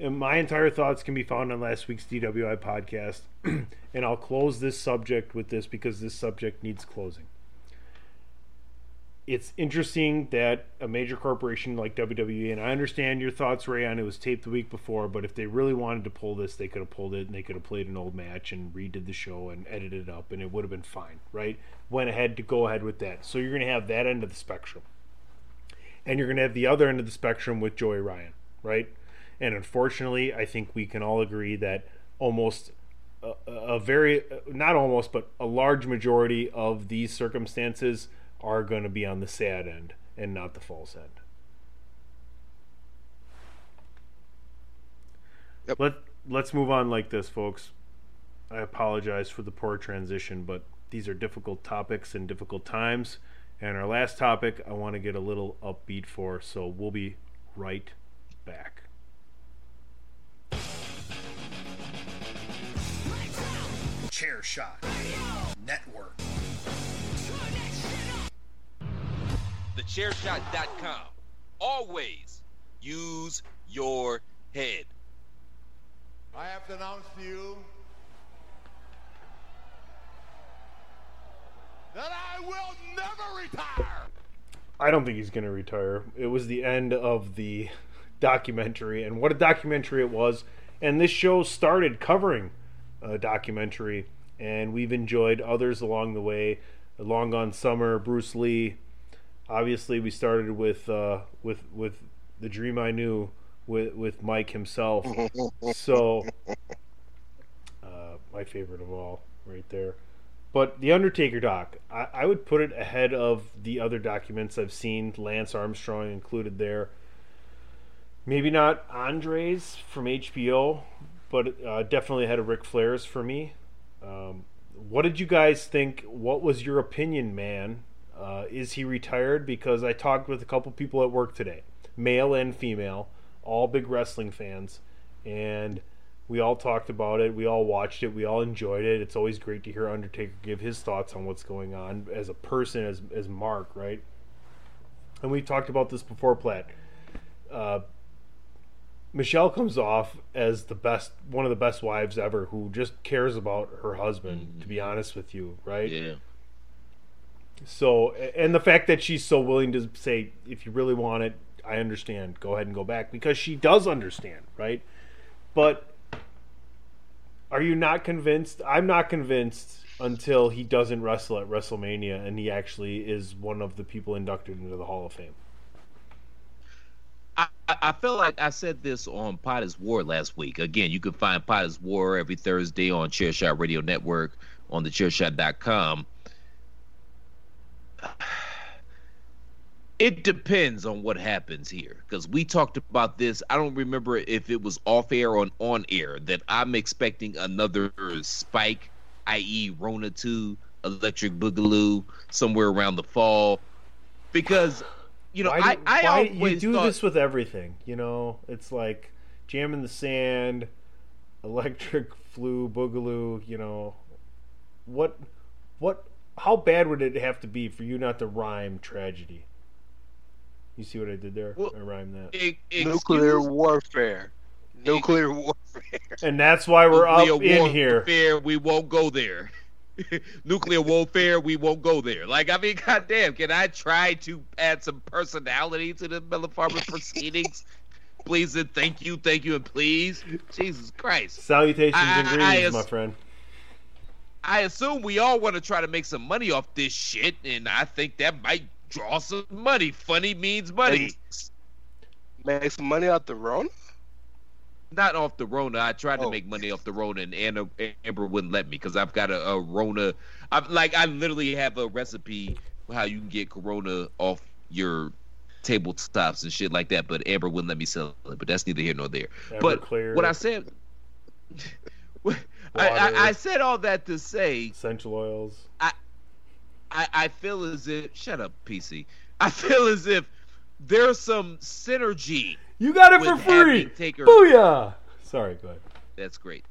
S3: And my entire thoughts can be found on last week's DWI podcast, and I'll close this subject with this because this subject needs closing. It's interesting that a major corporation like WWE, and I understand your thoughts, Rey, on it was taped the week before, but if they really wanted to pull this, they could have pulled it and they could have played an old match and redid the show and edited it up, and it would have been fine, right? Went ahead to go ahead with that. So you're going to have that end of the spectrum. And you're going to have the other end of the spectrum with Joey Ryan, right? And unfortunately, I think we can all agree that almost a, a very, not almost, but a large majority of these circumstances are going to be on the sad end and not the false end.
S2: Yep.
S3: Let let's move on like this, folks. I apologize for the poor transition, but these are difficult topics and difficult times. And our last topic, I want to get a little upbeat for, so we'll be right back.
S10: Chair Shot Network.
S1: TheChairShot.com. Always use your head.
S8: I have to announce to you that I will never retire.
S3: I don't think he's going to retire. It was the end of the documentary, and what a documentary it was. And this show started covering a documentary, and we've enjoyed others along the way. Long Gone Summer, Bruce Lee. Obviously, we started with uh, with with the Dream I Knew with with Mike himself. so, uh, my favorite of all, right there. But the Undertaker doc, I, I would put it ahead of the other documents I've seen. Lance Armstrong included there. Maybe not Andre's from HBO, but uh, definitely ahead of Ric Flair's for me. Um, what did you guys think? What was your opinion, man? Uh, is he retired? Because I talked with a couple people at work today, male and female, all big wrestling fans, and we all talked about it. We all watched it. We all enjoyed it. It's always great to hear Undertaker give his thoughts on what's going on as a person, as as Mark, right? And we talked about this before, Platt. Uh, Michelle comes off as the best, one of the best wives ever, who just cares about her husband. To be honest with you, right?
S1: Yeah.
S3: So, and the fact that she's so willing to say, if you really want it, I understand. Go ahead and go back because she does understand, right? But are you not convinced? I'm not convinced until he doesn't wrestle at WrestleMania and he actually is one of the people inducted into the Hall of Fame.
S1: I, I feel like I said this on Potter's War last week. Again, you can find Potter's War every Thursday on Chairshot Radio Network on the chairshot.com. It depends on what happens here because we talked about this. I don't remember if it was off air or on air that I'm expecting another spike, i.e., Rona 2, Electric Boogaloo, somewhere around the fall. Because, you know,
S3: Why
S1: I,
S3: do-
S1: I
S3: you do
S1: thought,
S3: this with everything. You know, it's like jam in the sand, electric flu, boogaloo. You know, what, what, how bad would it have to be for you not to rhyme tragedy? You see what I did there? I rhymed that.
S2: Nuclear warfare. Nuclear warfare.
S3: And that's why we're up
S1: nuclear
S3: in here.
S1: warfare, we won't go there. nuclear warfare, we won't go there. Like, I mean, goddamn, can I try to add some personality to the Miller Farmer proceedings? Please and thank you, thank you, and please. Jesus Christ.
S3: Salutations
S1: I-
S3: and
S1: I-
S3: greetings,
S1: I-
S3: my friend.
S1: I assume we all want to try to make some money off this shit, and I think that might draw some money. Funny means money.
S2: Make some money off the Rona?
S1: Not off the Rona. I tried to
S2: Oh.
S1: make money off the Rona, and Anna, Amber wouldn't let me because I've got a, a Rona. I'm like, I literally have a recipe how you can get Corona off your tabletops and shit like that. But Amber wouldn't let me sell it. But that's neither here nor there. but
S3: Everclear.
S1: what I said, I, I, I said all that to say,
S3: Essential oils.
S1: I, I feel as if shut up, PC. I feel as if there's some synergy.
S3: You got it for free.
S1: Taker-
S3: Booyah! Sorry, go ahead.
S1: That's great.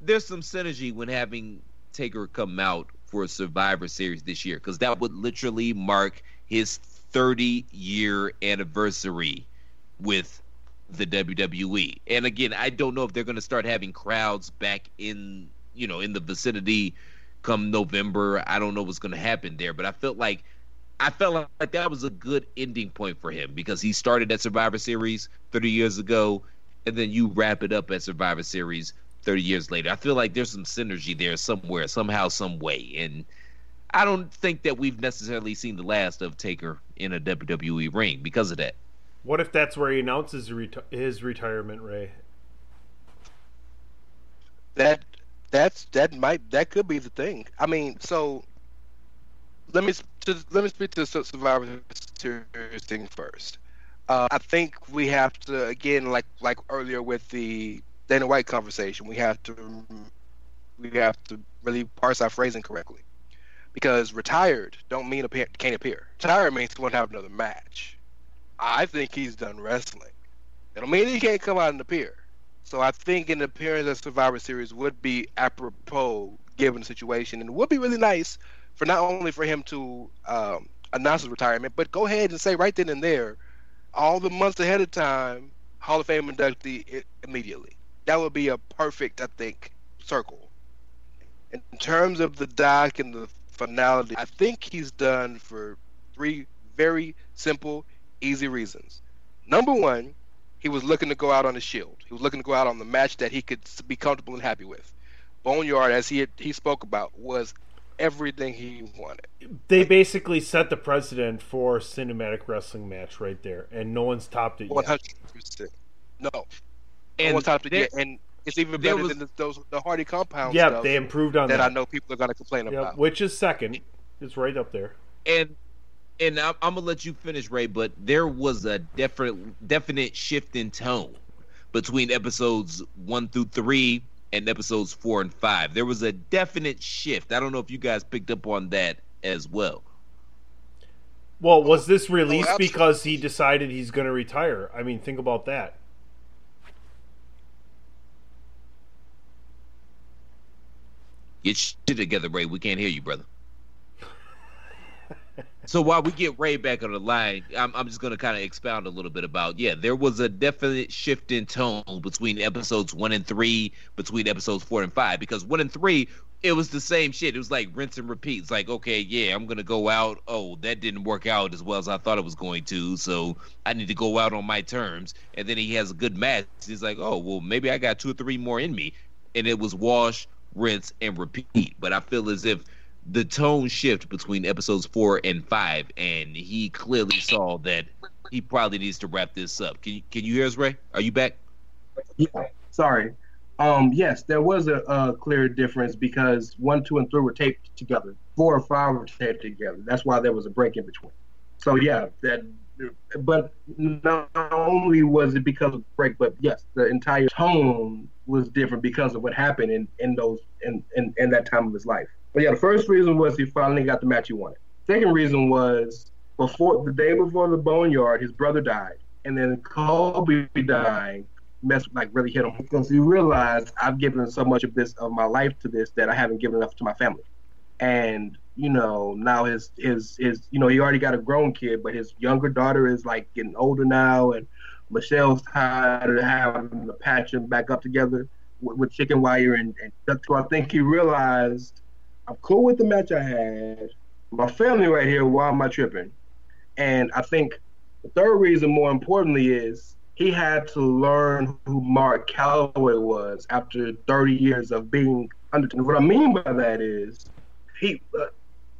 S1: There's some synergy when having Taker come out for a Survivor Series this year because that would literally mark his 30 year anniversary with the WWE. And again, I don't know if they're going to start having crowds back in, you know, in the vicinity come November. I don't know what's going to happen there, but I felt like I felt like that was a good ending point for him because he started at Survivor Series 30 years ago, and then you wrap it up at Survivor Series 30 years later. I feel like there's some synergy there somewhere, somehow, some way. And I don't think that we've necessarily seen the last of Taker in a WWE ring because of that.
S3: What if that's where he announces his retirement, Rey?
S11: That that's that might that could be the thing. I mean, so let me let me speak to the Survivor Series thing first. Uh, I think we have to again, like like earlier with the Dana White conversation, we have to we have to really parse our phrasing correctly, because retired don't mean appear, can't appear. Retired means won't have another match. I think he's done wrestling. It don't mean he can't come out and appear. So I think an appearance at Survivor Series would be apropos given the situation, and would be really nice for not only for him to um, announce his retirement, but go ahead and say right then and there, all the months ahead of time, Hall of Fame inductee immediately. That would be a perfect, I think, circle. In terms of the doc and the finality, I think he's done for three very simple, easy reasons. Number one, he was looking to go out on a shield. He was looking to go out on the match that he could be comfortable and happy with. Boneyard, as he he spoke about, was everything he wanted.
S3: They basically set the precedent for cinematic wrestling match right there, and no one's topped it.
S11: One hundred percent. No, and no one's topped it yet, and it's even better was, than the, those the Hardy compound.
S3: Yeah, they improved on
S11: that,
S3: that.
S11: I know people are going to complain
S3: yep,
S11: about.
S3: Which is second. It's right up there.
S1: And and I'm, I'm, gonna let you finish, Rey. But there was a definite definite shift in tone between episodes one through three and episodes four and five. There was a definite shift. I don't know if you guys picked up on that as well.
S3: Well, was this released oh, because he decided he's going to retire? I mean, think about that.
S1: Get shit together, Rey. We can't hear you, brother. So while we get Rey back on the line, I'm, I'm just going to kind of expound a little bit about yeah, there was a definite shift in tone between episodes one and three, between episodes four and five, because one and three it was the same shit. It was like rinse and repeat. It's like, okay, yeah, I'm gonna go out. Oh, that didn't work out as well as I thought it was going to, so I need to go out on my terms. And then he has a good match. He's like, oh, well, maybe I got two or three more in me. And it was wash, rinse, and repeat. But I feel as if the tone shift between episodes four and five, and he clearly saw that he probably needs to wrap this up. Can you can you hear us, Rey? Are you back?
S2: Yeah. Sorry. Um, yes, there was a, a, clear difference because one, two, and three were taped together. Four and five were taped together. That's why there was a break in between. So yeah, that. But not only was it because of the break, but yes, the entire tone was different because of what happened in, in those in, in, in that time of his life. But yeah, the first reason was he finally got the match he wanted. Second reason was before the day before the boneyard, his brother died, and then Kobe dying messed like really hit him because he realized I've given so much of this of my life to this that I haven't given enough to my family, and you know now his his his you know he already got a grown kid, but his younger daughter is like getting older now, and Michelle's tired of having to patch him back up together with, with chicken wire, and, and so I think he realized I'm cool with the match I had. My family right here. Why am I tripping? And I think the third reason, more importantly, is he had to learn who Mark Calaway was after 30 years of being under. What I mean by that is he. Uh,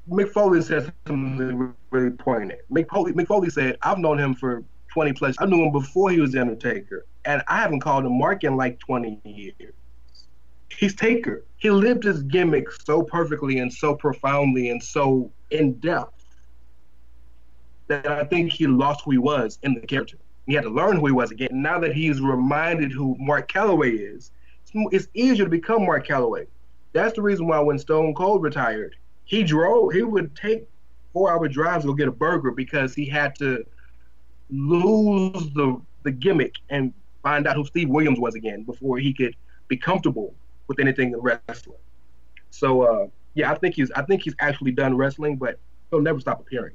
S2: Mick Foley said something really poignant. Mick Foley, Mick Foley said, "I've known him for 20 plus. I knew him before he was the Undertaker, and I haven't called him Mark in like 20 years. He's Taker. He lived his gimmick so perfectly and so profoundly and so in depth that I think he lost who he was in the character. He had to learn who he was again. Now that he's reminded who Mark Calaway is, it's easier to become Mark Calaway. That's the reason why when Stone Cold retired, he drove. He would take four-hour drives to go get a burger because he had to lose the the gimmick and find out who Steve Williams was again before he could be comfortable with anything in wrestling. So uh, yeah, I think he's I think he's actually done wrestling, but he'll never stop appearing.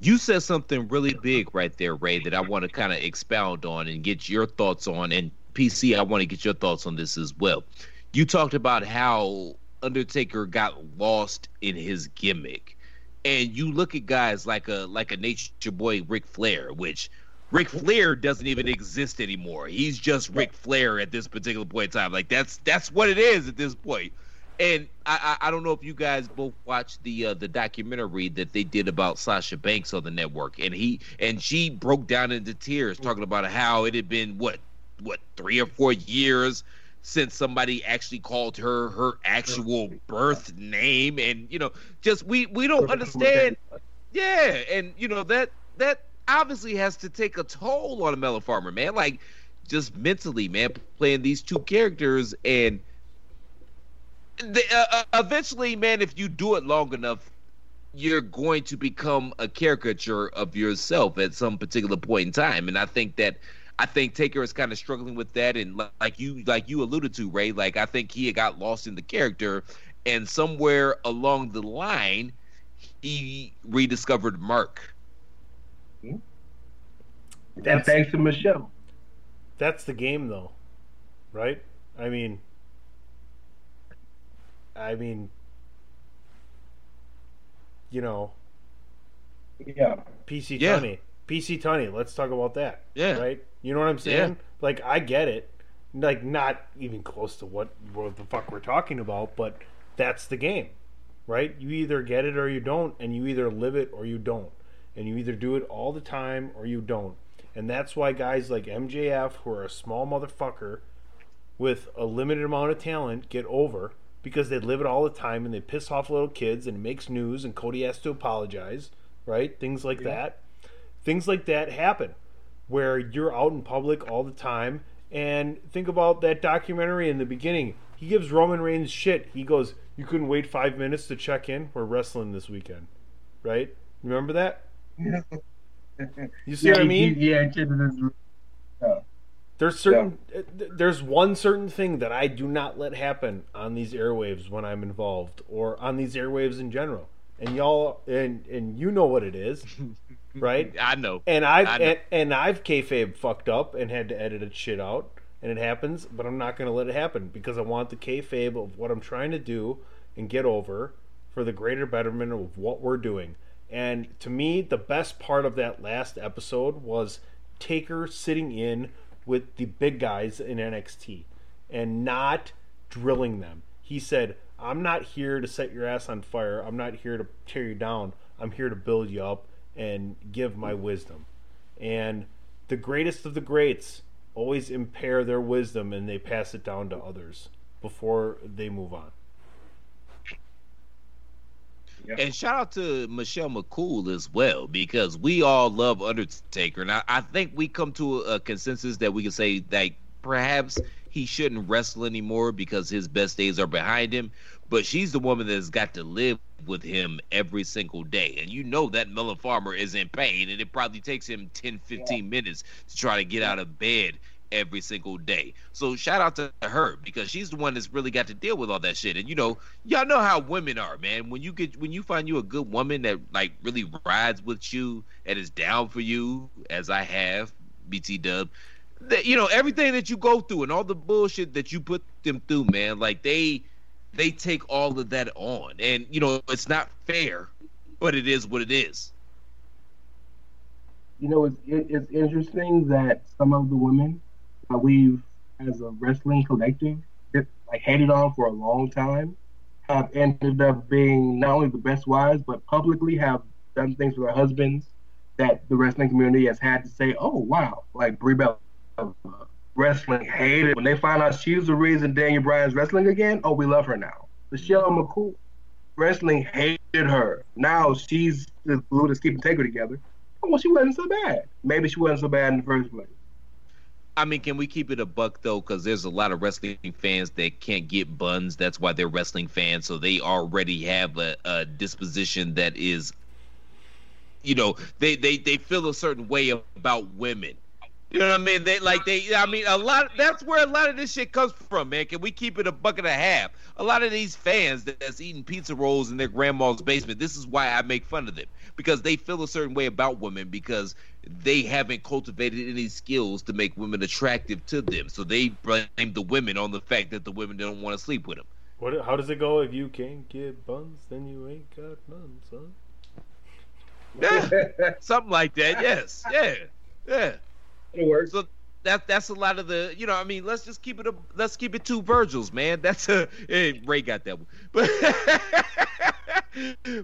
S1: You said something really big right there, Rey, that I want to kind of expound on and get your thoughts on. And PC, I want to get your thoughts on this as well. You talked about how Undertaker got lost in his gimmick. and you look at guys like a like a nature boy Ric Flair, which Ric Flair doesn't even exist anymore. He's just Ric Flair at this particular point in time. Like that's that's what it is at this point. And I, I, I don't know if you guys both watched the uh, the documentary that they did about Sasha Banks on the network, and he and she broke down into tears talking about how it had been what what three or four years since somebody actually called her her actual birth name, and you know just we we don't understand. Yeah, and you know that that obviously has to take a toll on a Mellow Farmer, man. Like just mentally, man, playing these two characters and uh, uh, eventually, man, if you do it long enough, you're going to become a caricature of yourself at some particular point in time. And I think that I think Taker is kind of struggling with that. And like you, like you alluded to, Rey, like I think he got lost in the character, and somewhere along the line, he rediscovered Mark. Hmm?
S12: And thanks to Michelle.
S3: That's the game, though, right? I mean, I mean, you know,
S12: yeah,
S3: PC
S1: Yeah.
S3: Tunney, PC Tunney. Let's talk about that.
S1: Yeah.
S3: right. You know what I'm saying?
S1: Yeah.
S3: Like, I get it. Like, not even close to what what the fuck we're talking about, but that's the game, right? You either get it or you don't, and you either live it or you don't, and you either do it all the time or you don't. And that's why guys like MJF, who are a small motherfucker with a limited amount of talent, get over because they live it all the time and they piss off little kids and it makes news and Cody has to apologize, right? Things like that. Things like that happen where you're out in public all the time. And think about that documentary in the beginning. He gives Roman Reigns shit. He goes, You couldn't wait five minutes to check in? We're wrestling this weekend. Right? Remember that? You see
S12: yeah,
S3: what I mean?
S12: he- yeah, he did yeah.
S3: There's certain th- there's one certain thing that I do not let happen on these airwaves when I'm involved or on these airwaves in general. And y'all and and you know what it is, right?
S1: I know.
S3: And I've
S1: I know.
S3: and, and I've kayfabe fucked up and had to edit it shit out, and it happens. But I'm not going to let it happen because I want the kayfabe of what I'm trying to do and get over for the greater betterment of what we're doing. And to me, the best part of that last episode was Taker sitting in with the big guys in NXT and not drilling them. He said, I'm not here to set your ass on fire. I'm not here to tear you down. I'm here to build you up and give my wisdom. And the greatest of the greats always impair their wisdom and they pass it down to others before they move on.
S1: And shout out to Michelle McCool as well, because we all love Undertaker. And I, I think we come to a, a consensus that we can say that perhaps he shouldn't wrestle anymore because his best days are behind him. But she's the woman that's got to live with him every single day. And you know that Melon Farmer is in pain, and it probably takes him 10, 15 minutes to try to get out of bed every single day. So shout out to her because she's the one that's really got to deal with all that shit. And you know, y'all know how women are, man. When you get when you find you a good woman that like really rides with you and is down for you, as I have, BT Dub, that you know, everything that you go through and all the bullshit that you put them through, man, like they they take all of that on. And you know, it's not fair, but it is what it is.
S12: You know, it's it, it's interesting that some of the women that we've, as a wrestling collective, that, like hated on for a long time, have ended up being not only the best wives, but publicly have done things with their husbands that the wrestling community has had to say, "Oh wow!" Like Brie Bella, wrestling hated when they find out she's the reason Daniel Bryan's wrestling again. Oh, we love her now. Michelle McCool, wrestling hated her. Now she's the glue that's keeping Taker together. Oh, well, she wasn't so bad. Maybe she wasn't so bad in the first place.
S1: I mean, can we keep it a buck though? Because there's a lot of wrestling fans that can't get buns. That's why they're wrestling fans. So they already have a, a disposition that is, you know, they, they they feel a certain way about women. You know what I mean? They like they. I mean, a lot. That's where a lot of this shit comes from, man. Can we keep it a buck and a half? A lot of these fans that's eating pizza rolls in their grandma's basement. This is why I make fun of them because they feel a certain way about women because they haven't cultivated any skills to make women attractive to them. So they blame the women on the fact that the women don't want to sleep with them.
S3: What? How does it go? If you can't get buns, then you ain't got none, son.
S1: Yeah, something like that. Yes, yeah, yeah.
S12: It works.
S1: So that that's a lot of the you know. I mean, let's just keep it. A, let's keep it two Virgils, man. That's a hey, Rey got that one, but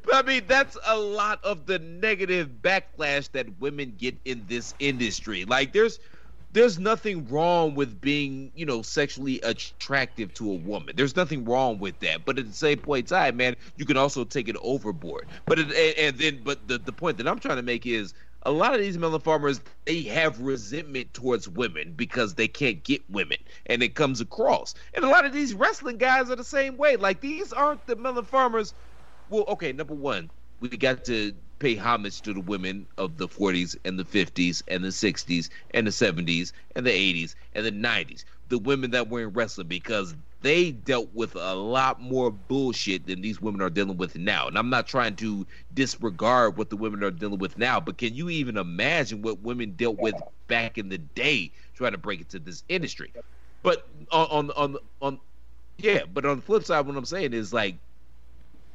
S1: but I mean that's a lot of the negative backlash that women get in this industry. Like there's there's nothing wrong with being, you know, sexually attractive to a woman. There's nothing wrong with that. But at the same point in time, man, you can also take it overboard. But it, and, and then, but the, the point that I'm trying to make is a lot of these melon farmers they have resentment towards women because they can't get women and it comes across. And a lot of these wrestling guys are the same way. Like these aren't the melon farmers. Well okay number one we got to pay homage to the women of the 40s and the 50s and the 60s and the 70s and the 80s and the 90s the women that were in wrestling because they dealt with a lot more bullshit than these women are dealing with now. And I'm not trying to disregard what the women are dealing with now, but can you even imagine what women dealt with back in the day trying to break into this industry? But on on on, on yeah, but on the flip side, what I'm saying is like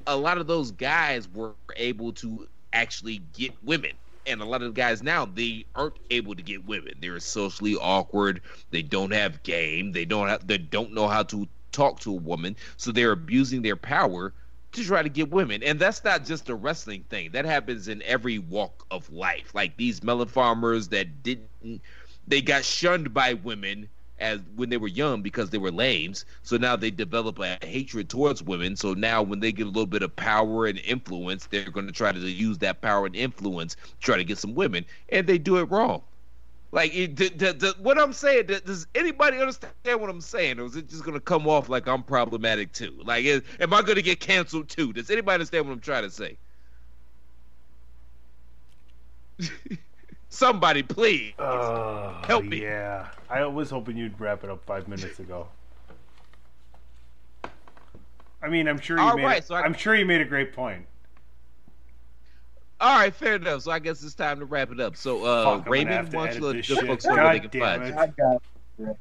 S1: a lot of those guys were able to actually get women and a lot of the guys now they aren't able to get women. They're socially awkward. They don't have game. They don't have. They don't know how to talk to a woman. So they're abusing their power to try to get women. And that's not just a wrestling thing. That happens in every walk of life. Like these melon farmers that didn't. They got shunned by women as when they were young because they were lames. So now they develop a hatred towards women. So now when they get a little bit of power and influence, they're going to try to use that power and influence to try to get some women, and they do it wrong. Like it, the, the, the, what I'm saying, does anybody understand what I'm saying, or is it just going to come off like I'm problematic too? Like, is, am I going to get canceled too? Does anybody understand what I'm trying to say? Somebody, please
S3: uh,
S1: help me.
S3: Yeah, I was hoping you'd wrap it up five minutes ago. I mean, I'm sure you
S1: All
S3: made.
S1: right,
S3: a-
S1: so I-
S3: I'm sure you made a great point.
S1: All right, fair enough. So I guess it's time to wrap it up. So, uh,
S3: Fuck, gonna
S1: Raymond, why don't you let the
S3: shit.
S1: folks know where they can find you?
S12: It.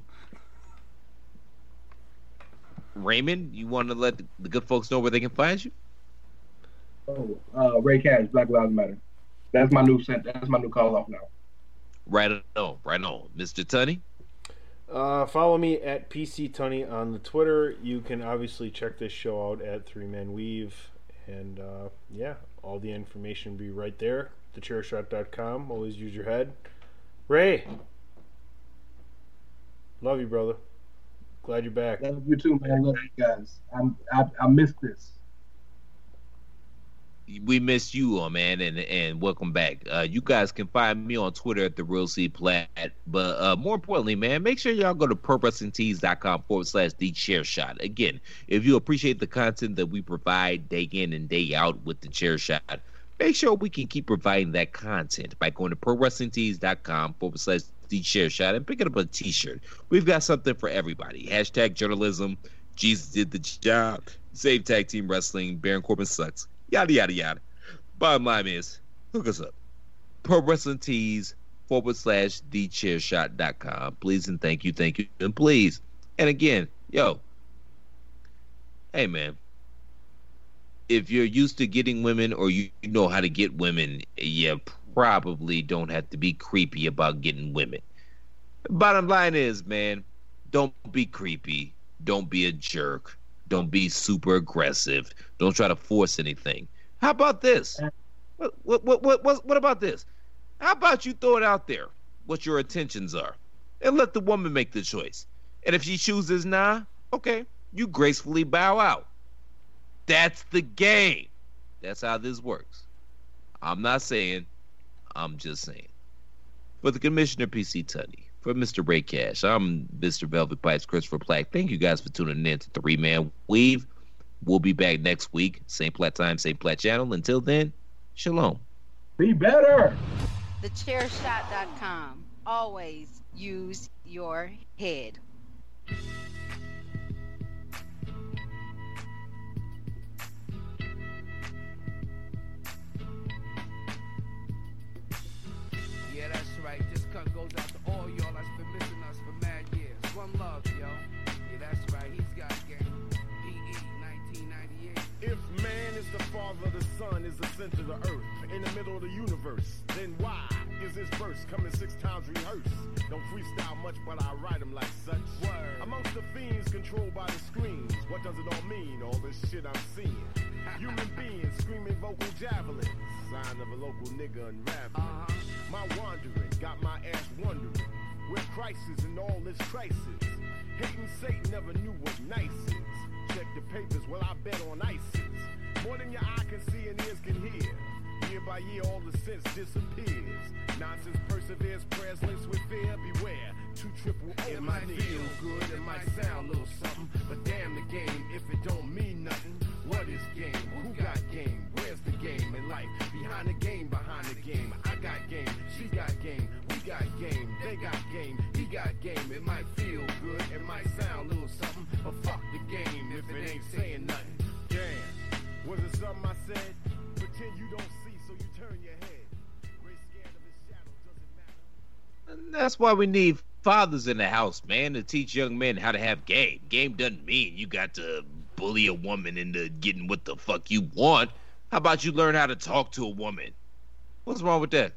S1: Raymond, you want to let the, the good folks know where they can find you?
S12: Oh, uh, Rey Cash, Black Lives Matter. That's my new sent. That's my new call off now.
S1: Right on, right on, Mr. Tunney.
S3: Uh, follow me at PC Tunney on the Twitter. You can obviously check this show out at Three Man Weave, and uh, yeah, all the information will be right there. TheChairShot.com. Always use your head. Rey, love you, brother. Glad you're back.
S12: Love you too, man. Love you guys. I'm, I, I missed this.
S1: We miss you man and and welcome back. Uh you guys can find me on twitter at the real c plat but uh more importantly man make sure y'all go to prowrestlingtees.com forward slash the chair shot. Again if you appreciate the content that we provide day in and day out with the chair shot make sure we can keep providing that content by going to prowrestlingtees.com forward slash the chair shot and picking up a t-shirt. We've got something for everybody. Hashtag journalism. Jesus did the job. Save tag team wrestling. Baron corbin sucks yada yada yada. Bottom line is, hook us up. Pro Wrestling Tees forward slash thechairshot.com. Please and thank you, thank you, and please. And again, yo, hey man, if you're used to getting women or you know how to get women, you probably don't have to be creepy about getting women. Bottom line is, man, don't be creepy. Don't be a jerk. Don't be super aggressive. Don't try to force anything. How about this? What what what what what, about this? How about you throw it out there what your intentions are and let the woman make the choice. And if she chooses nah, okay, you gracefully bow out. That's the game. That's how this works. I'm not saying, I'm just saying. For the Commissioner PC Tunney, for Mr. Rey Cash, I'm Mr. Velvet Pipes, Christopher Platt. Thank you guys for tuning in to Three Man Weave. We'll be back next week, same plat time, same plat channel. Until then, shalom.
S12: Be better.
S5: TheChairShot.com. Always use your head.
S13: Sun is the center of the earth, in the middle of the universe. Then why is this verse coming six times rehearsed? Don't freestyle much, but I write them like such. Word. Amongst the fiends controlled by the screens, what does it all mean? All this shit I'm seeing. Human beings screaming vocal javelins, sign of a local nigga unraveling. Uh-huh. My wandering got my ass wondering where crisis and all this crisis. Hating Satan never knew what nice is. Check the papers, well I bet on ISIS. More than your eye can see and ears can hear. Year by year, all the sense disappears. Nonsense perseveres, prayers laced with fear. Beware, two triple O. It might feel good, it might sound a little something, but damn the game if it don't mean nothing. What is game? Who got game? Where's the game in life? Behind the game, behind the game. I got game, she got game, we got game, they got game, got game. It might feel good, it might sound a little something, but fuck the game if it ain't saying nothing. Damn, was it something I said? Pretend you don't see, so you turn your head. Great scared of his shadow, doesn't matter.
S1: And that's why we need fathers in the house, man, to teach young men how to have game. Game doesn't mean you got to bully a woman into getting what the fuck you want. How about you learn how to talk to a woman? What's wrong with that?